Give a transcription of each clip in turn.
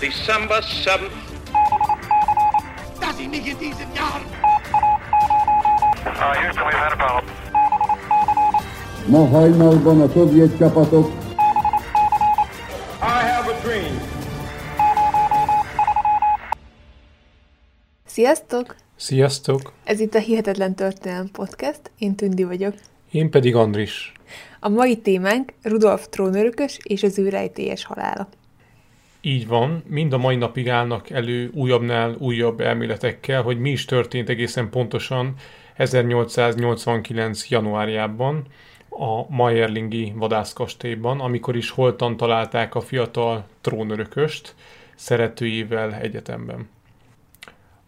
December 7th. Dass ich nicht in diesem Jahr Uh, Houston, we've had a problem. Ma hajnalban a szovjet csapatok I have a dream. Sziasztok! Sziasztok! Ez itt a Hihetetlen Történelem Podcast, én Tündi vagyok. Én pedig Andris. A mai témánk Rudolf trónörökös és az ő rejtélyes halála. Így van, mind a mai napig állnak elő újabbnál újabb elméletekkel, hogy mi is történt egészen pontosan 1889. januárjában a Mayerlingi vadászkastélyban, amikor is holtan találták a fiatal trónörököst szeretőjével egyetemben.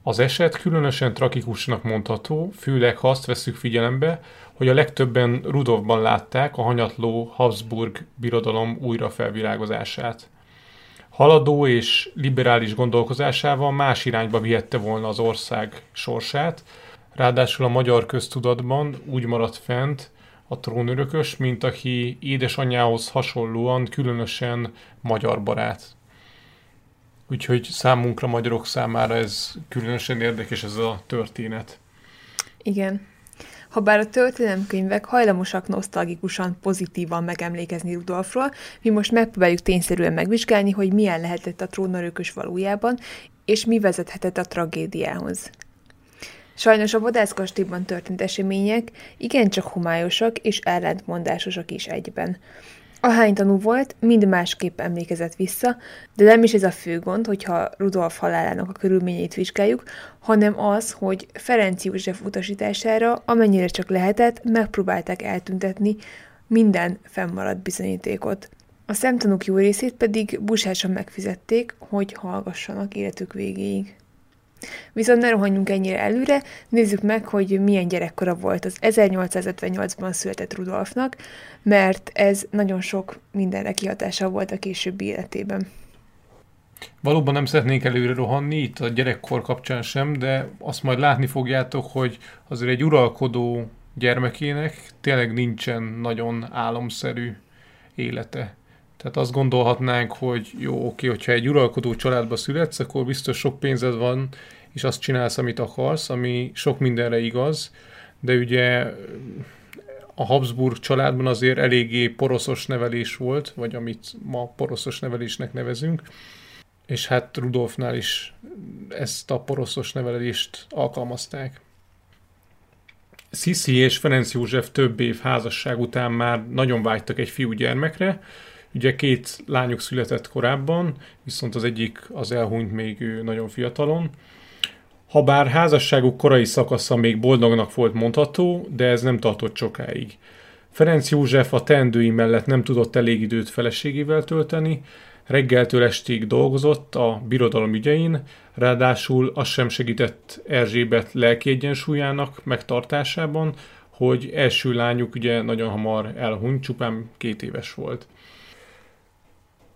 Az eset különösen tragikusnak mondható, főleg ha azt veszük figyelembe, hogy a legtöbben Rudolfban látták a hanyatló Habsburg birodalom újrafelvilágozását. Haladó és liberális gondolkozásával más irányba vihette volna az ország sorsát, ráadásul a magyar köztudatban úgy maradt fent a trónörökös, mint aki édesanyjához hasonlóan különösen magyar barát. Úgyhogy számunkra, magyarok számára ez különösen érdekes ez a történet. Igen. Habár a történelemkönyvek hajlamosak nosztalgikusan pozitívan megemlékezni Rudolfról, mi most megpróbáljuk tényszerűen megvizsgálni, hogy milyen lehetett a trónörökös valójában, és mi vezethetett a tragédiához. Sajnos a vadászkastélyban történt események igencsak homályosak és ellentmondásosak is egyben. A hány tanú volt, mind másképp emlékezett vissza, de nem is ez a fő gond, hogyha Rudolf halálának a körülményeit vizsgáljuk, hanem az, hogy Ferenc József utasítására, amennyire csak lehetett, megpróbálták eltüntetni minden fennmaradt bizonyítékot. A szemtanúk jó részét pedig busásan megfizették, hogy hallgassanak életük végéig. Viszont ne rohanjunk ennyire előre, nézzük meg, hogy milyen gyerekkora volt az 1858-ban született Rudolfnak, mert ez nagyon sok mindenre kihatása volt a későbbi életében. Valóban nem szeretnénk előre rohanni, itt a gyerekkor kapcsán sem, de azt majd látni fogjátok, hogy azért egy uralkodó gyermekének tényleg nincsen nagyon álomszerű élete. Tehát azt gondolhatnánk, hogy jó, oké, hogyha egy uralkodó családba születsz, akkor biztos sok pénzed van, és azt csinálsz, amit akarsz, ami sok mindenre igaz, de ugye a Habsburg családban azért eléggé poroszos nevelés volt, vagy amit ma poroszos nevelésnek nevezünk, és hát Rudolfnál is ezt a poroszos nevelést alkalmazták. Sziszi és Ferenc József több év házasság után már nagyon vágytak egy fiúgyermekre, Ugye két lányuk született korábban, viszont az egyik az elhunyt még nagyon fiatalon. Habár házasságuk korai szakasza még boldognak volt mondható, de ez nem tartott sokáig. Ferenc József a teendői mellett nem tudott elég időt feleségével tölteni, reggeltől estig dolgozott a birodalom ügyein, ráadásul az sem segített Erzsébet lelki egyensúlyának megtartásában, hogy első lányuk ugye nagyon hamar elhunyt, csupán két éves volt.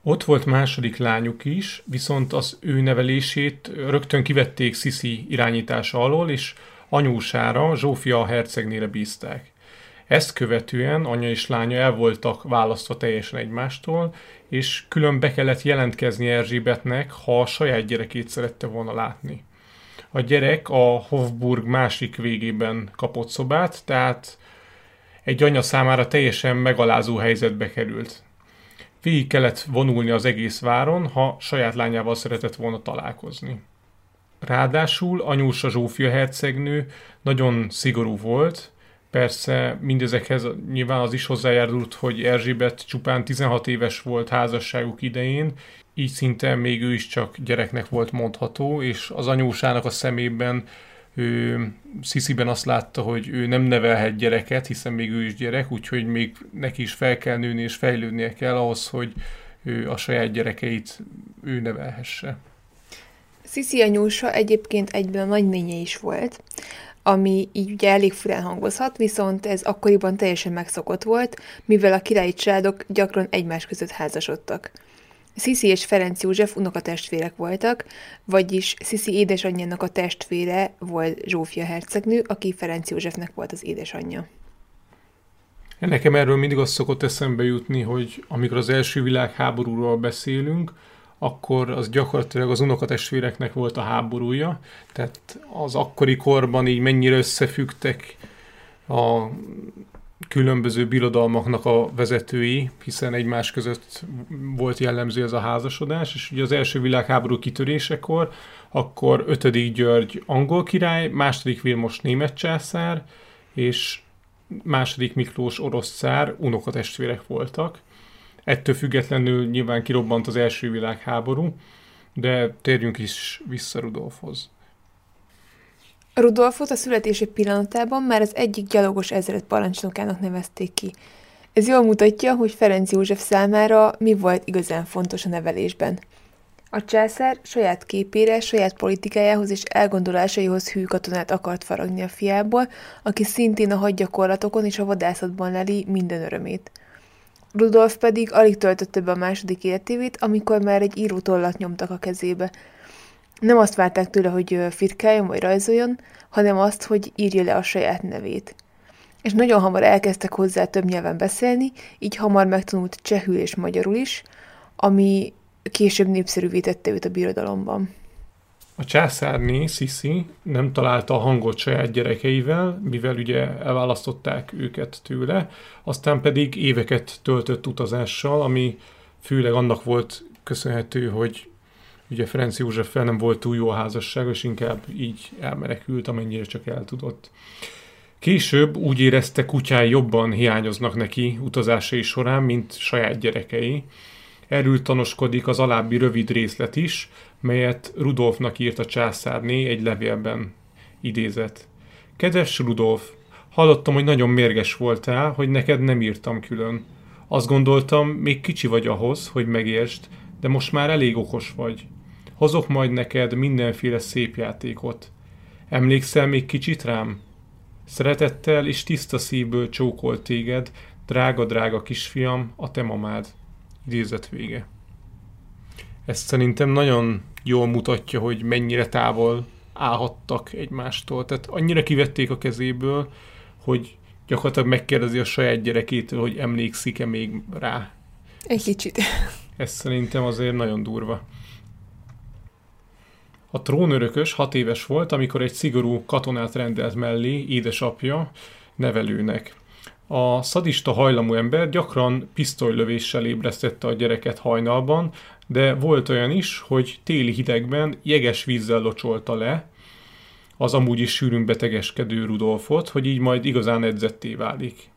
Ott volt második lányuk is, viszont az ő nevelését rögtön kivették Sisi irányítása alól, és anyósára, Zsófia hercegnére bízták. Ezt követően anya és lánya el voltak választva teljesen egymástól, és külön be kellett jelentkezni Erzsébetnek, ha a saját gyerekét szerette volna látni. A gyerek a Hofburg másik végében kapott szobát, tehát egy anya számára teljesen megalázó helyzetbe került. Végig kellett vonulni az egész váron, ha saját lányával szeretett volna találkozni. Ráadásul anyósa Zsófia hercegnő nagyon szigorú volt, Persze mindezekhez nyilván az is hozzájárult, hogy Erzsébet csupán 16 éves volt házasságuk idején, így szinte még ő is csak gyereknek volt mondható, és az anyósának a szemében ő azt látta, hogy ő nem nevelhet gyereket, hiszen még ő is gyerek, úgyhogy még neki is fel kell nőni és fejlődnie kell ahhoz, hogy ő a saját gyerekeit ő nevelhesse. Sziszi anyósa egyébként egyben a nagynénye is volt, ami így ugye elég furán hangozhat, viszont ez akkoriban teljesen megszokott volt, mivel a királyi családok gyakran egymás között házasodtak. Sziszi és Ferenc József unokatestvérek voltak, vagyis Sziszi édesanyjának a testvére volt Zsófia hercegnő, aki Ferenc Józsefnek volt az édesanyja. Nekem erről mindig azt szokott eszembe jutni, hogy amikor az első világháborúról beszélünk, akkor az gyakorlatilag az unokatestvéreknek volt a háborúja, tehát az akkori korban így mennyire összefüggtek a különböző birodalmaknak a vezetői, hiszen egymás között volt jellemző ez a házasodás, és ugye az első világháború kitörésekor, akkor 5. György angol király, második Vilmos német császár, és második Miklós orosz cár unokatestvérek voltak. Ettől függetlenül nyilván kirobbant az első világháború, de térjünk is vissza Rudolfhoz. Rudolfot a születési pillanatában már az egyik gyalogos ezred parancsnokának nevezték ki. Ez jól mutatja, hogy Ferenc József számára mi volt igazán fontos a nevelésben. A császár saját képére, saját politikájához és elgondolásaihoz hű katonát akart faragni a fiából, aki szintén a hadgyakorlatokon és a vadászatban leli minden örömét. Rudolf pedig alig töltötte be a második életévét, amikor már egy írótollat nyomtak a kezébe – nem azt várták tőle, hogy firkáljon vagy rajzoljon, hanem azt, hogy írja le a saját nevét. És nagyon hamar elkezdtek hozzá több nyelven beszélni, így hamar megtanult csehül és magyarul is, ami később népszerűvé tette őt a birodalomban. A császárné, Sisi, nem találta a hangot saját gyerekeivel, mivel ugye elválasztották őket tőle, aztán pedig éveket töltött utazással, ami főleg annak volt köszönhető, hogy ugye Ferenc Józseffel nem volt túl jó a házasság, és inkább így elmenekült, amennyire csak el tudott. Később úgy érezte, kutyái jobban hiányoznak neki utazásai során, mint saját gyerekei. Erről tanoskodik az alábbi rövid részlet is, melyet Rudolfnak írt a császárné egy levélben. Idézet. Kedves Rudolf, hallottam, hogy nagyon mérges voltál, hogy neked nem írtam külön. Azt gondoltam, még kicsi vagy ahhoz, hogy megértsd, de most már elég okos vagy. Hozok majd neked mindenféle szép játékot. Emlékszel még kicsit rám? Szeretettel és tiszta szívből csókolt téged, drága-drága kisfiam, a te mamád. Idézet vége. Ezt szerintem nagyon jól mutatja, hogy mennyire távol állhattak egymástól. Tehát annyira kivették a kezéből, hogy gyakorlatilag megkérdezi a saját gyerekétől, hogy emlékszik-e még rá. Egy kicsit. Ez szerintem azért nagyon durva. A trónörökös hat éves volt, amikor egy szigorú katonát rendelt mellé édesapja nevelőnek. A szadista hajlamú ember gyakran pisztolylövéssel ébresztette a gyereket hajnalban, de volt olyan is, hogy téli hidegben jeges vízzel locsolta le az amúgy is sűrűn betegeskedő Rudolfot, hogy így majd igazán edzetté válik.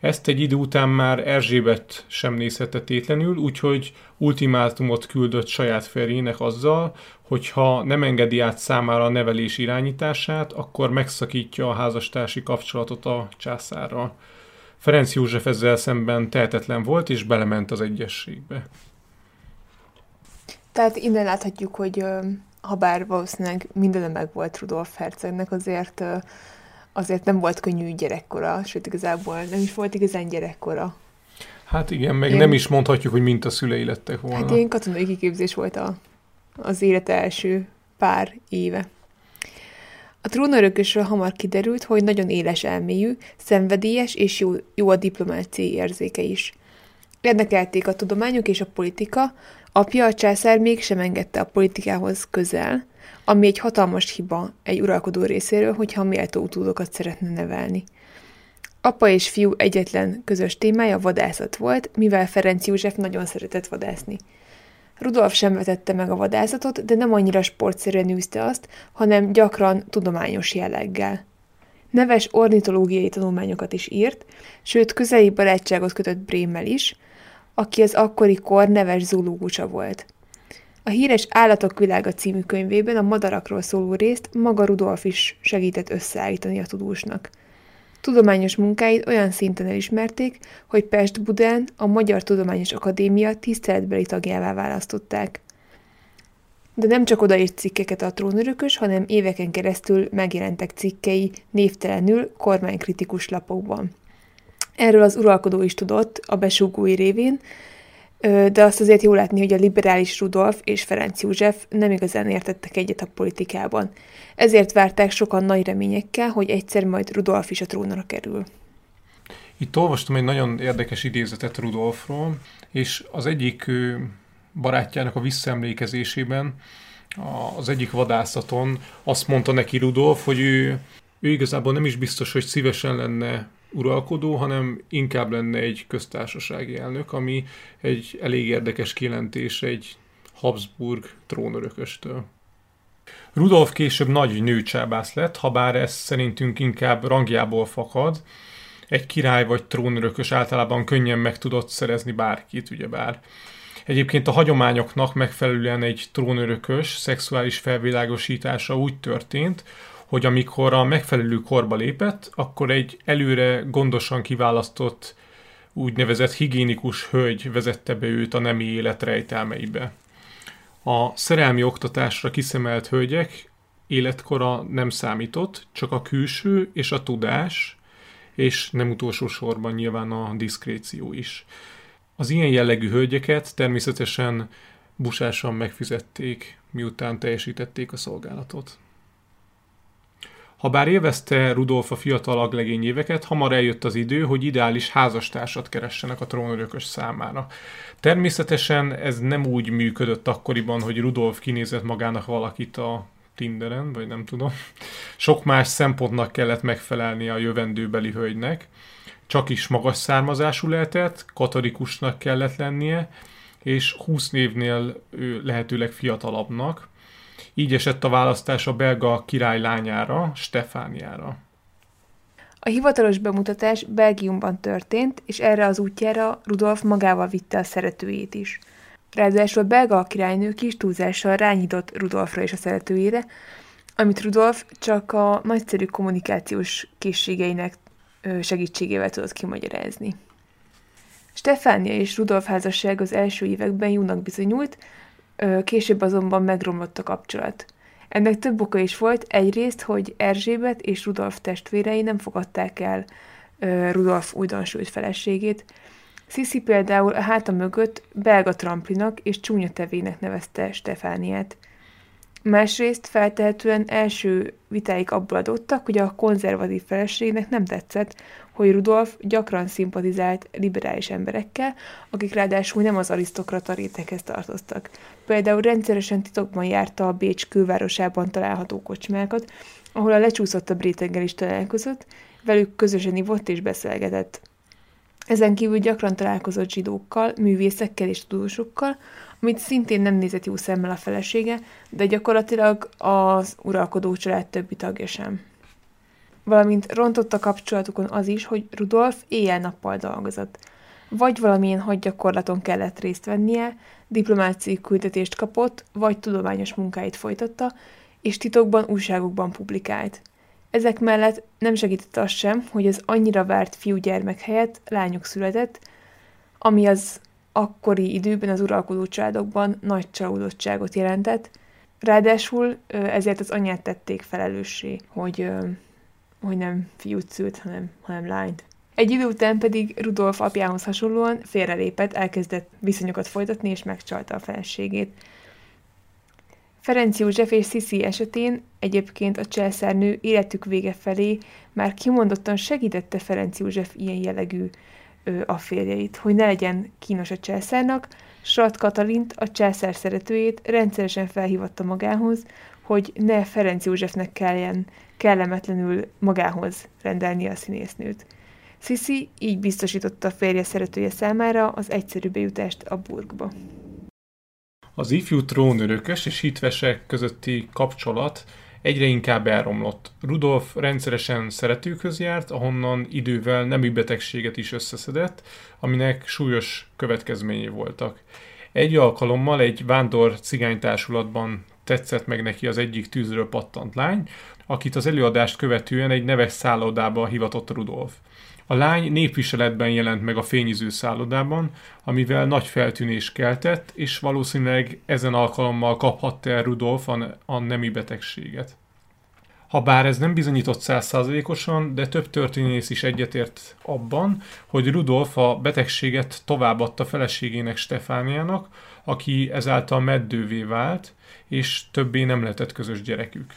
Ezt egy idő után már Erzsébet sem nézhette tétlenül, úgyhogy ultimátumot küldött saját férjének azzal, hogy ha nem engedi át számára a nevelés irányítását, akkor megszakítja a házastársi kapcsolatot a császárral. Ferenc József ezzel szemben tehetetlen volt, és belement az egyességbe. Tehát innen láthatjuk, hogy ha bár valószínűleg minden meg volt Rudolf hercegnek, azért azért nem volt könnyű gyerekkora, sőt igazából nem is volt igazán gyerekkora. Hát igen, meg Én... nem is mondhatjuk, hogy mint a szülei lettek volna. Hát ilyen katonai kiképzés volt a, az élete első pár éve. A trónörökösről hamar kiderült, hogy nagyon éles elmélyű, szenvedélyes és jó, jó a diplomáciai érzéke is. Érdekelték a tudományok és a politika, apja a császár mégsem engedte a politikához közel, ami egy hatalmas hiba egy uralkodó részéről, hogyha méltó utódokat szeretne nevelni. Apa és fiú egyetlen közös témája vadászat volt, mivel Ferenc József nagyon szeretett vadászni. Rudolf sem vetette meg a vadászatot, de nem annyira sportszerűen űzte azt, hanem gyakran tudományos jelleggel. Neves ornitológiai tanulmányokat is írt, sőt közeli barátságot kötött Brémmel is, aki az akkori kor neves zoológusa volt – a híres Állatok világa című könyvében a madarakról szóló részt maga Rudolf is segített összeállítani a tudósnak. Tudományos munkáit olyan szinten elismerték, hogy Pest-Budán a Magyar Tudományos Akadémia tiszteletbeli tagjává választották. De nem csak odaírt cikkeket a trónörökös, hanem éveken keresztül megjelentek cikkei névtelenül kormánykritikus lapokban. Erről az uralkodó is tudott a besúgói révén, de azt azért jó látni, hogy a liberális Rudolf és Ferenc József nem igazán értettek egyet a politikában. Ezért várták sokan nagy reményekkel, hogy egyszer majd Rudolf is a trónra kerül. Itt olvastam egy nagyon érdekes idézetet Rudolfról, és az egyik barátjának a visszaemlékezésében az egyik vadászaton azt mondta neki Rudolf, hogy ő, ő igazából nem is biztos, hogy szívesen lenne uralkodó, hanem inkább lenne egy köztársasági elnök, ami egy elég érdekes kijelentés egy Habsburg trónörököstől. Rudolf később nagy nőcsábász lett, ha bár ez szerintünk inkább rangjából fakad. Egy király vagy trónörökös általában könnyen meg tudott szerezni bárkit, ugyebár. Egyébként a hagyományoknak megfelelően egy trónörökös szexuális felvilágosítása úgy történt, hogy amikor a megfelelő korba lépett, akkor egy előre gondosan kiválasztott úgynevezett higiénikus hölgy vezette be őt a nemi élet rejtelmeibe. A szerelmi oktatásra kiszemelt hölgyek életkora nem számított, csak a külső és a tudás, és nem utolsó sorban nyilván a diszkréció is. Az ilyen jellegű hölgyeket természetesen busásan megfizették, miután teljesítették a szolgálatot. Habár élvezte Rudolf a fiatal aglegény éveket, hamar eljött az idő, hogy ideális házastársat keressenek a trónörökös számára. Természetesen ez nem úgy működött akkoriban, hogy Rudolf kinézett magának valakit a Tinderen, vagy nem tudom. Sok más szempontnak kellett megfelelni a jövendőbeli hölgynek. Csak is magas származású lehetett, katolikusnak kellett lennie, és 20 névnél lehetőleg fiatalabbnak, így esett a választás a belga király lányára, Stefániára. A hivatalos bemutatás Belgiumban történt, és erre az útjára Rudolf magával vitte a szeretőjét is. Ráadásul a belga királynők is túlzással rányított Rudolfra és a szeretőjére, amit Rudolf csak a nagyszerű kommunikációs készségeinek segítségével tudott kimagyarázni. Stefánia és Rudolf házasság az első években jónak bizonyult, Később azonban megromlott a kapcsolat. Ennek több oka is volt, egyrészt, hogy Erzsébet és Rudolf testvérei nem fogadták el Rudolf újdonsült feleségét. Sisi például a háta mögött belga tramplinak és csúnya tevének nevezte Stefániát. Másrészt feltehetően első vitáik abból adottak, hogy a konzervatív feleségnek nem tetszett, hogy Rudolf gyakran szimpatizált liberális emberekkel, akik ráadásul nem az arisztokrata réteghez tartoztak. Például rendszeresen titokban járta a Bécs külvárosában található kocsmákat, ahol a lecsúszottabb réteggel is találkozott, velük közösen ivott és beszélgetett. Ezen kívül gyakran találkozott zsidókkal, művészekkel és tudósokkal, amit szintén nem nézett jó szemmel a felesége, de gyakorlatilag az uralkodó család többi tagja sem. Valamint rontott a kapcsolatukon az is, hogy Rudolf éjjel-nappal dolgozott. Vagy valamilyen hadgyakorlaton kellett részt vennie, diplomáciai küldetést kapott, vagy tudományos munkáit folytatta, és titokban újságokban publikált. Ezek mellett nem segített az sem, hogy az annyira várt fiúgyermek helyett lányok született, ami az akkori időben az uralkodó családokban nagy csalódottságot jelentett, ráadásul ezért az anyát tették felelőssé, hogy, hogy nem fiút szült, hanem, hanem lányt. Egy idő után pedig Rudolf apjához hasonlóan félrelépett, elkezdett viszonyokat folytatni, és megcsalta a feleségét. Ferenc József és Sisi esetén egyébként a császárnő életük vége felé már kimondottan segítette Ferenc József ilyen jellegű a férjeit, hogy ne legyen kínos a császárnak, Srat Katalint, a császár szeretőjét rendszeresen felhívatta magához, hogy ne Ferenc Józsefnek kelljen kellemetlenül magához rendelni a színésznőt. Sisi így biztosította a férje szeretője számára az egyszerű bejutást a burgba. Az ifjú trónörökös és hitvesek közötti kapcsolat egyre inkább elromlott. Rudolf rendszeresen szeretőkhöz járt, ahonnan idővel nemi betegséget is összeszedett, aminek súlyos következményei voltak. Egy alkalommal egy vándor cigánytársulatban tetszett meg neki az egyik tűzről pattant lány, akit az előadást követően egy neves szállodába hivatott Rudolf. A lány népviseletben jelent meg a fényiző szállodában, amivel nagy feltűnés keltett, és valószínűleg ezen alkalommal kaphatta el Rudolf a, a nemi betegséget. Habár ez nem bizonyított százszázalékosan, de több történész is egyetért abban, hogy Rudolf a betegséget továbbadta feleségének Stefániának, aki ezáltal meddővé vált, és többé nem lehetett közös gyerekük.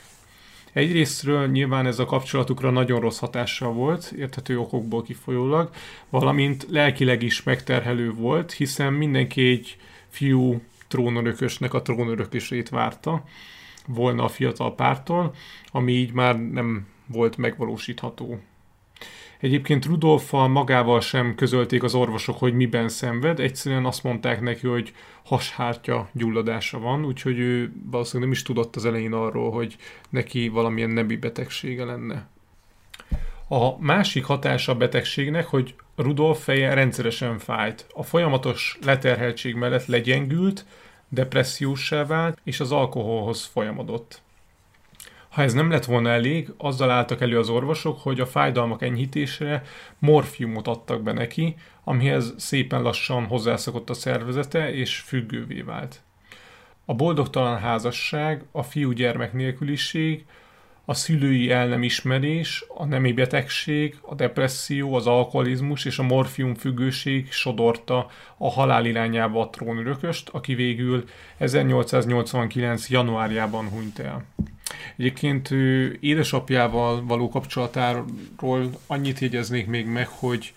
Egyrésztről nyilván ez a kapcsolatukra nagyon rossz hatással volt, érthető okokból kifolyólag, valamint lelkileg is megterhelő volt, hiszen mindenki egy fiú trónörökösnek a trónörökösét várta volna a fiatal pártól, ami így már nem volt megvalósítható. Egyébként Rudolffal magával sem közölték az orvosok, hogy miben szenved, egyszerűen azt mondták neki, hogy hashártya gyulladása van, úgyhogy ő valószínűleg nem is tudott az elején arról, hogy neki valamilyen nebi betegsége lenne. A másik hatása a betegségnek, hogy Rudolf feje rendszeresen fájt. A folyamatos leterheltség mellett legyengült, depressziósá vált, és az alkoholhoz folyamodott. Ha ez nem lett volna elég, azzal álltak elő az orvosok, hogy a fájdalmak enyhítésére morfiumot adtak be neki, amihez szépen lassan hozzászokott a szervezete, és függővé vált. A boldogtalan házasság, a fiú-gyermek nélküliség, a szülői el nem ismerés, a nemi betegség, a depresszió, az alkoholizmus és a morfium függőség sodorta a halál irányába a trónörököst, aki végül 1889. januárjában hunyt el. Egyébként ő édesapjával való kapcsolatáról annyit jegyeznék még meg, hogy,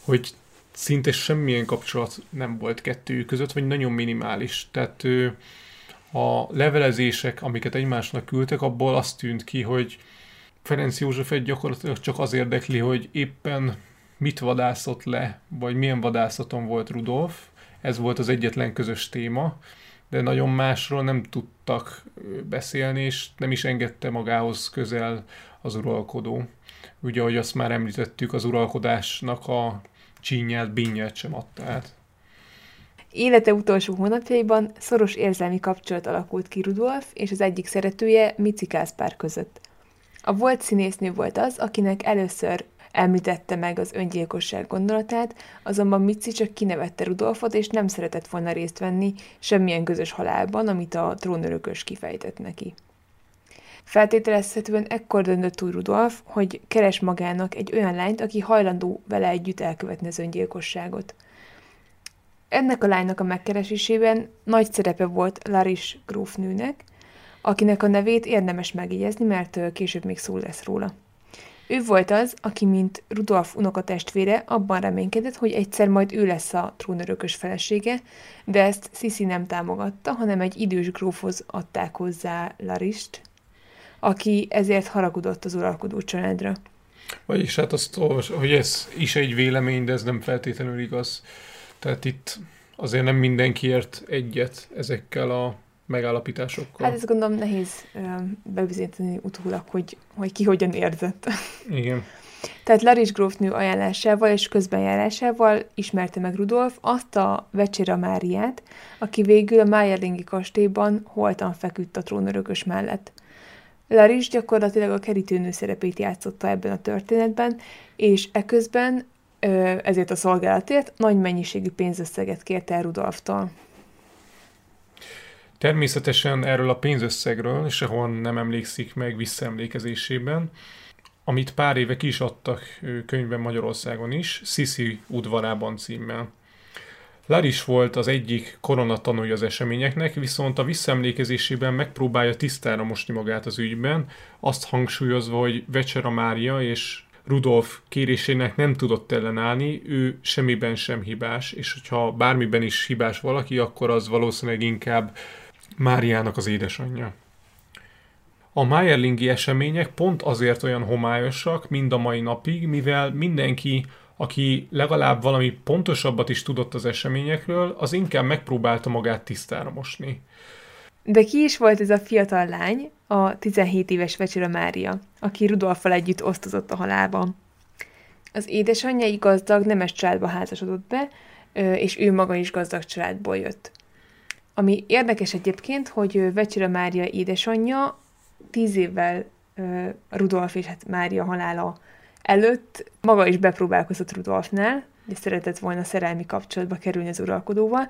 hogy szinte semmilyen kapcsolat nem volt kettőjük között, vagy nagyon minimális. Tehát ő, a levelezések, amiket egymásnak küldtek, abból azt tűnt ki, hogy Ferenc Józsefet gyakorlatilag csak az érdekli, hogy éppen mit vadászott le, vagy milyen vadászaton volt Rudolf. Ez volt az egyetlen közös téma, de nagyon másról nem tudtak beszélni, és nem is engedte magához közel az uralkodó. Ugye, ahogy azt már említettük, az uralkodásnak a csínyát, bínyát sem adta át. Élete utolsó hónapjaiban szoros érzelmi kapcsolat alakult ki Rudolf és az egyik szeretője Mici Kászpár között. A volt színésznő volt az, akinek először említette meg az öngyilkosság gondolatát, azonban Mici csak kinevette Rudolfot, és nem szeretett volna részt venni semmilyen közös halálban, amit a trónörökös kifejtett neki. Feltételezhetően ekkor döntött új Rudolf, hogy keres magának egy olyan lányt, aki hajlandó vele együtt elkövetni az öngyilkosságot. Ennek a lánynak a megkeresésében nagy szerepe volt Laris grófnőnek, akinek a nevét érdemes megjegyezni, mert később még szó lesz róla. Ő volt az, aki, mint Rudolf unokatestvére, abban reménykedett, hogy egyszer majd ő lesz a trónörökös felesége, de ezt Sisi nem támogatta, hanem egy idős grófhoz adták hozzá Larist, aki ezért haragudott az uralkodó családra. Vagyis hát azt olvas, hogy ez is egy vélemény, de ez nem feltétlenül igaz. Tehát itt azért nem mindenki ért egyet ezekkel a megállapításokkal. Hát ezt gondolom nehéz bebizonyítani utólag, hogy, hogy ki hogyan érzett. Igen. Tehát Laris grófnő ajánlásával és közbenjárásával ismerte meg Rudolf azt a Vecsera Máriát, aki végül a Májerlingi kastélyban holtan feküdt a trónörökös mellett. Laris gyakorlatilag a kerítőnő szerepét játszotta ebben a történetben, és eközben ezért a szolgálatért nagy mennyiségű pénzösszeget kért el Rudolftól. Természetesen erről a pénzösszegről sehol nem emlékszik meg visszaemlékezésében, amit pár éve ki is adtak könyvben Magyarországon is, Sisi udvarában címmel. Laris volt az egyik koronatanúja az eseményeknek, viszont a visszaemlékezésében megpróbálja tisztára mosni magát az ügyben, azt hangsúlyozva, hogy Vecsera Mária és Rudolf kérésének nem tudott ellenállni, ő semmiben sem hibás, és hogyha bármiben is hibás valaki, akkor az valószínűleg inkább Máriának az édesanyja. A Mayerlingi események pont azért olyan homályosak mind a mai napig, mivel mindenki, aki legalább valami pontosabbat is tudott az eseményekről, az inkább megpróbálta magát tisztára mosni. De ki is volt ez a fiatal lány, a 17 éves Vecsira Mária, aki Rudolfal együtt osztozott a halálban. Az édesanyja egy gazdag, nemes családba házasodott be, és ő maga is gazdag családból jött. Ami érdekes egyébként, hogy Vecsira Mária édesanyja tíz évvel Rudolf és hát Mária halála előtt maga is bepróbálkozott Rudolfnál, de szeretett volna szerelmi kapcsolatba kerülni az uralkodóval,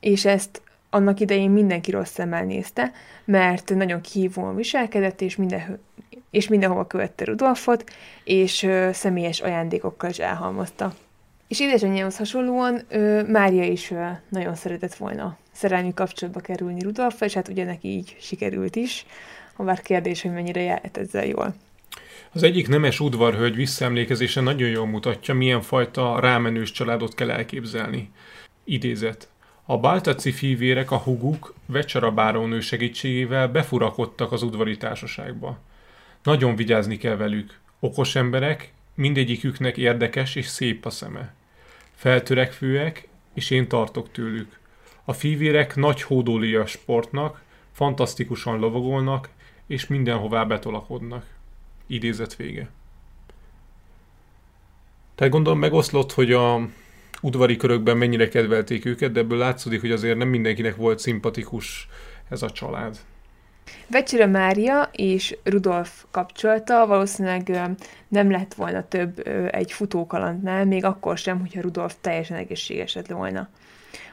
és ezt annak idején mindenki rossz szemmel nézte, mert nagyon kihívóan viselkedett, és, minden, és mindenhova követte Rudolfot, és személyes ajándékokkal is elhalmozta. És édesanyjához hasonlóan ö, Mária is ö, nagyon szeretett volna szerelmi kapcsolatba kerülni Rudolf, és hát ugye neki így sikerült is, ha bár kérdés, hogy mennyire járt ezzel jól. Az egyik nemes udvarhölgy visszaemlékezése nagyon jól mutatja, milyen fajta rámenős családot kell elképzelni. Idézet. A Baltaci fivérek, a huguk Vecsara bárónő segítségével befurakodtak az udvari társaságba. Nagyon vigyázni kell velük. Okos emberek, mindegyiküknek érdekes és szép a szeme. Feltörekvőek, és én tartok tőlük. A fivérek nagy hódólia sportnak, fantasztikusan lovagolnak, és mindenhová betolakodnak. Idézet vége. Tehát gondolom megoszlott, hogy a udvari körökben mennyire kedvelték őket, de ebből látszódik, hogy azért nem mindenkinek volt szimpatikus ez a család. Vecsire Mária és Rudolf kapcsolata valószínűleg nem lett volna több egy futókalandnál, még akkor sem, hogyha Rudolf teljesen egészséges lett volna.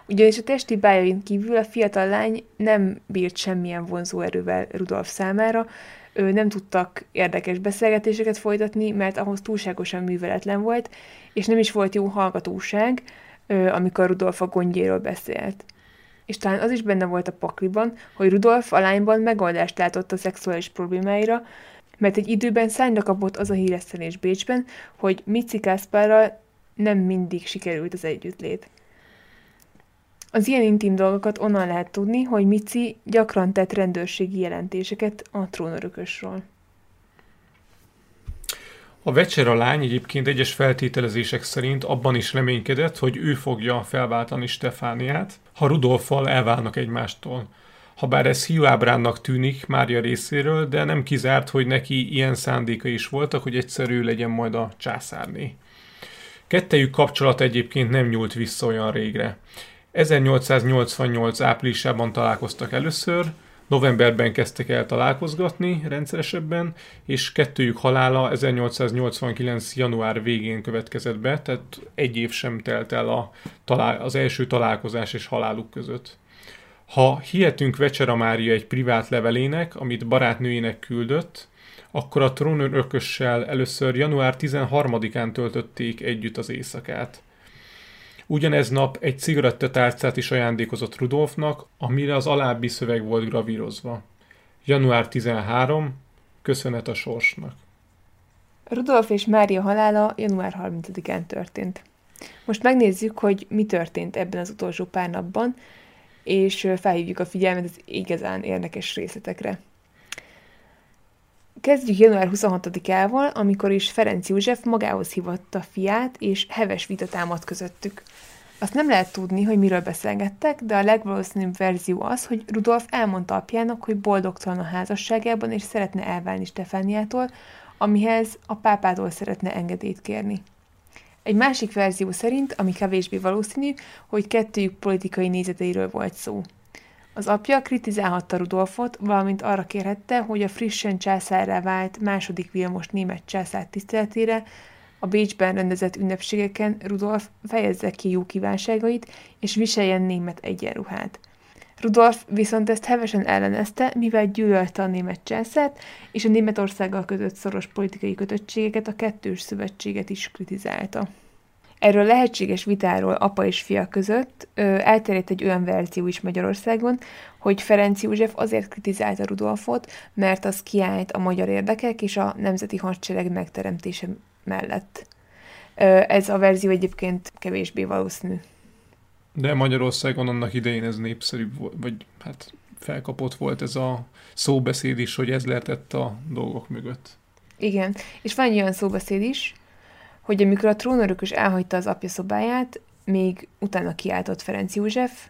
Ugyanis a testi bájain kívül a fiatal lány nem bírt semmilyen vonzóerővel Rudolf számára, ő nem tudtak érdekes beszélgetéseket folytatni, mert ahhoz túlságosan műveletlen volt, és nem is volt jó hallgatóság, amikor Rudolf a gondjéről beszélt. És talán az is benne volt a pakliban, hogy Rudolf a lányban megoldást látott a szexuális problémáira, mert egy időben szányra kapott az a híresztelés Bécsben, hogy Mici Kászpárral nem mindig sikerült az együttlét. Az ilyen intim dolgokat onnan lehet tudni, hogy Mici gyakran tett rendőrségi jelentéseket a trónörökösről. A Vecsera lány egyébként egyes feltételezések szerint abban is reménykedett, hogy ő fogja felváltani Stefániát, ha Rudolffal elválnak egymástól. Habár ez hiúábránnak tűnik Mária részéről, de nem kizárt, hogy neki ilyen szándéka is voltak, hogy egyszerű legyen majd a császárné. Kettejük kapcsolat egyébként nem nyúlt vissza olyan régre. 1888 áprilisában találkoztak először, novemberben kezdtek el találkozgatni rendszeresebben, és kettőjük halála 1889. január végén következett be, tehát egy év sem telt el a, az első találkozás és haláluk között. Ha hihetünk Vecsera Mária egy privát levelének, amit barátnőjének küldött, akkor a trónörökössel először január 13-án töltötték együtt az éjszakát. Ugyanez nap egy cigarettatárcát is ajándékozott Rudolfnak, amire az alábbi szöveg volt gravírozva. Január 13. Köszönet a sorsnak. Rudolf és Mária halála január 30-án történt. Most megnézzük, hogy mi történt ebben az utolsó pár napban, és felhívjuk a figyelmet az igazán érdekes részletekre. Kezdjük január 26-ával, amikor is Ferenc József magához hívatta fiát, és heves vita támad közöttük. Azt nem lehet tudni, hogy miről beszélgettek, de a legvalószínűbb verzió az, hogy Rudolf elmondta apjának, hogy boldogtalan a házasságában, és szeretne elválni Stefániától, amihez a pápától szeretne engedélyt kérni. Egy másik verzió szerint, ami kevésbé valószínű, hogy kettőjük politikai nézeteiről volt szó. Az apja kritizálhatta Rudolfot, valamint arra kérhette, hogy a frissen császárrá vált második Vilmos német császár tiszteletére a Bécsben rendezett ünnepségeken Rudolf fejezze ki jó kívánságait, és viseljen német egyenruhát. Rudolf viszont ezt hevesen ellenezte, mivel gyűlölte a német császárt, és a Németországgal között szoros politikai kötöttségeket, a kettős szövetséget is kritizálta. Erről lehetséges vitáról apa és fia között ö, elterjedt egy olyan verzió is Magyarországon, hogy Ferenc József azért kritizálta Rudolfot, mert az kiállt a magyar érdekek és a nemzeti hadsereg megteremtése mellett. Ez a verzió egyébként kevésbé valószínű. De Magyarországon annak idején ez népszerű volt, vagy hát felkapott volt ez a szóbeszéd is, hogy ez lehetett a dolgok mögött. Igen, és van egy olyan szóbeszéd is, hogy amikor a trónörökös elhagyta az apja szobáját, még utána kiáltott Ferenc József,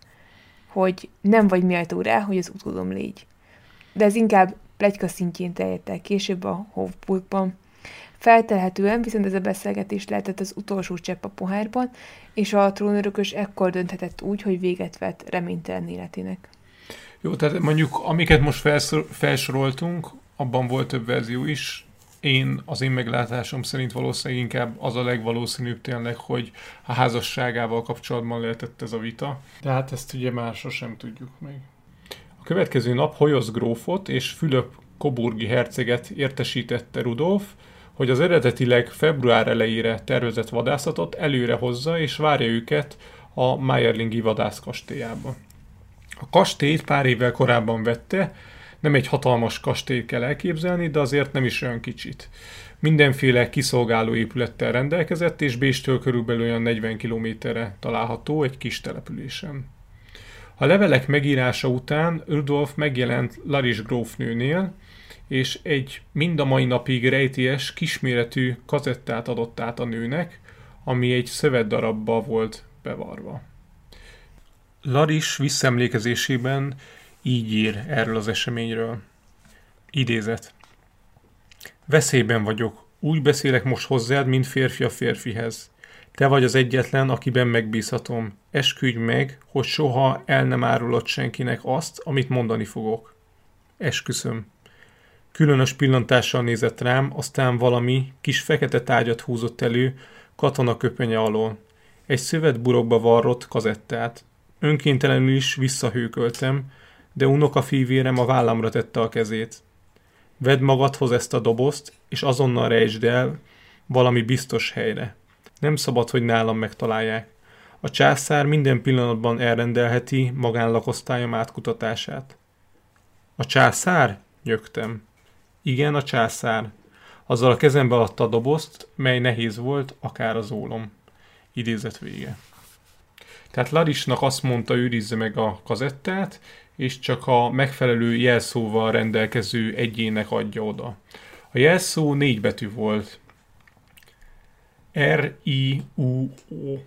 hogy nem vagy méltó rá, hogy az utódom légy. De ez inkább plegyka szintjén terjedt el később a Hofburgban. Feltelhetően viszont ez a beszélgetés lehetett az utolsó csepp a pohárban, és a trónörökös ekkor dönthetett úgy, hogy véget vett reménytelen életének. Jó, tehát mondjuk amiket most felsoroltunk, abban volt több verzió is, én, az én meglátásom szerint valószínűleg inkább az a legvalószínűbb tényleg, hogy a házasságával kapcsolatban lehetett ez a vita. De hát ezt ugye már sosem tudjuk meg. A következő nap Hoyosz grófot és Fülöp Koburgi herceget értesítette Rudolf, hogy az eredetileg február elejére tervezett vadászatot előre hozza és várja őket a Mayerlingi vadászkastélyába. A kastélyt pár évvel korábban vette, nem egy hatalmas kastélyt kell elképzelni, de azért nem is olyan kicsit. Mindenféle kiszolgáló épülettel rendelkezett, és Béstől körülbelül olyan 40 kilométerre található egy kis településen. A levelek megírása után Rudolf megjelent Laris grófnőnél, és egy mind a mai napig rejtélyes, kisméretű kazettát adott át a nőnek, ami egy szövetdarabba volt bevarva. Laris visszaemlékezésében így ír erről az eseményről. Idézet. Veszélyben vagyok. Úgy beszélek most hozzád, mint férfi a férfihez. Te vagy az egyetlen, akiben megbízhatom. Esküdj meg, hogy soha el nem árulod senkinek azt, amit mondani fogok. Esküszöm. Különös pillantással nézett rám, aztán valami kis fekete tárgyat húzott elő katona köpenye alól. Egy szövetburokba varrott kazettát. Önkéntelenül is visszahőköltem, de unoka fívérem a vállamra tette a kezét. Vedd magadhoz ezt a dobozt, és azonnal rejtsd el valami biztos helyre. Nem szabad, hogy nálam megtalálják. A császár minden pillanatban elrendelheti magánlakosztályom átkutatását. A császár? Nyögtem. Igen, a császár. Azzal a kezembe adta a dobozt, mely nehéz volt, akár az ólom. Idézet vége. Tehát Larisnak azt mondta, őrizze meg a kazettát, és csak a megfelelő jelszóval rendelkező egyének adja oda. A jelszó négy betű volt. R-I-U-O.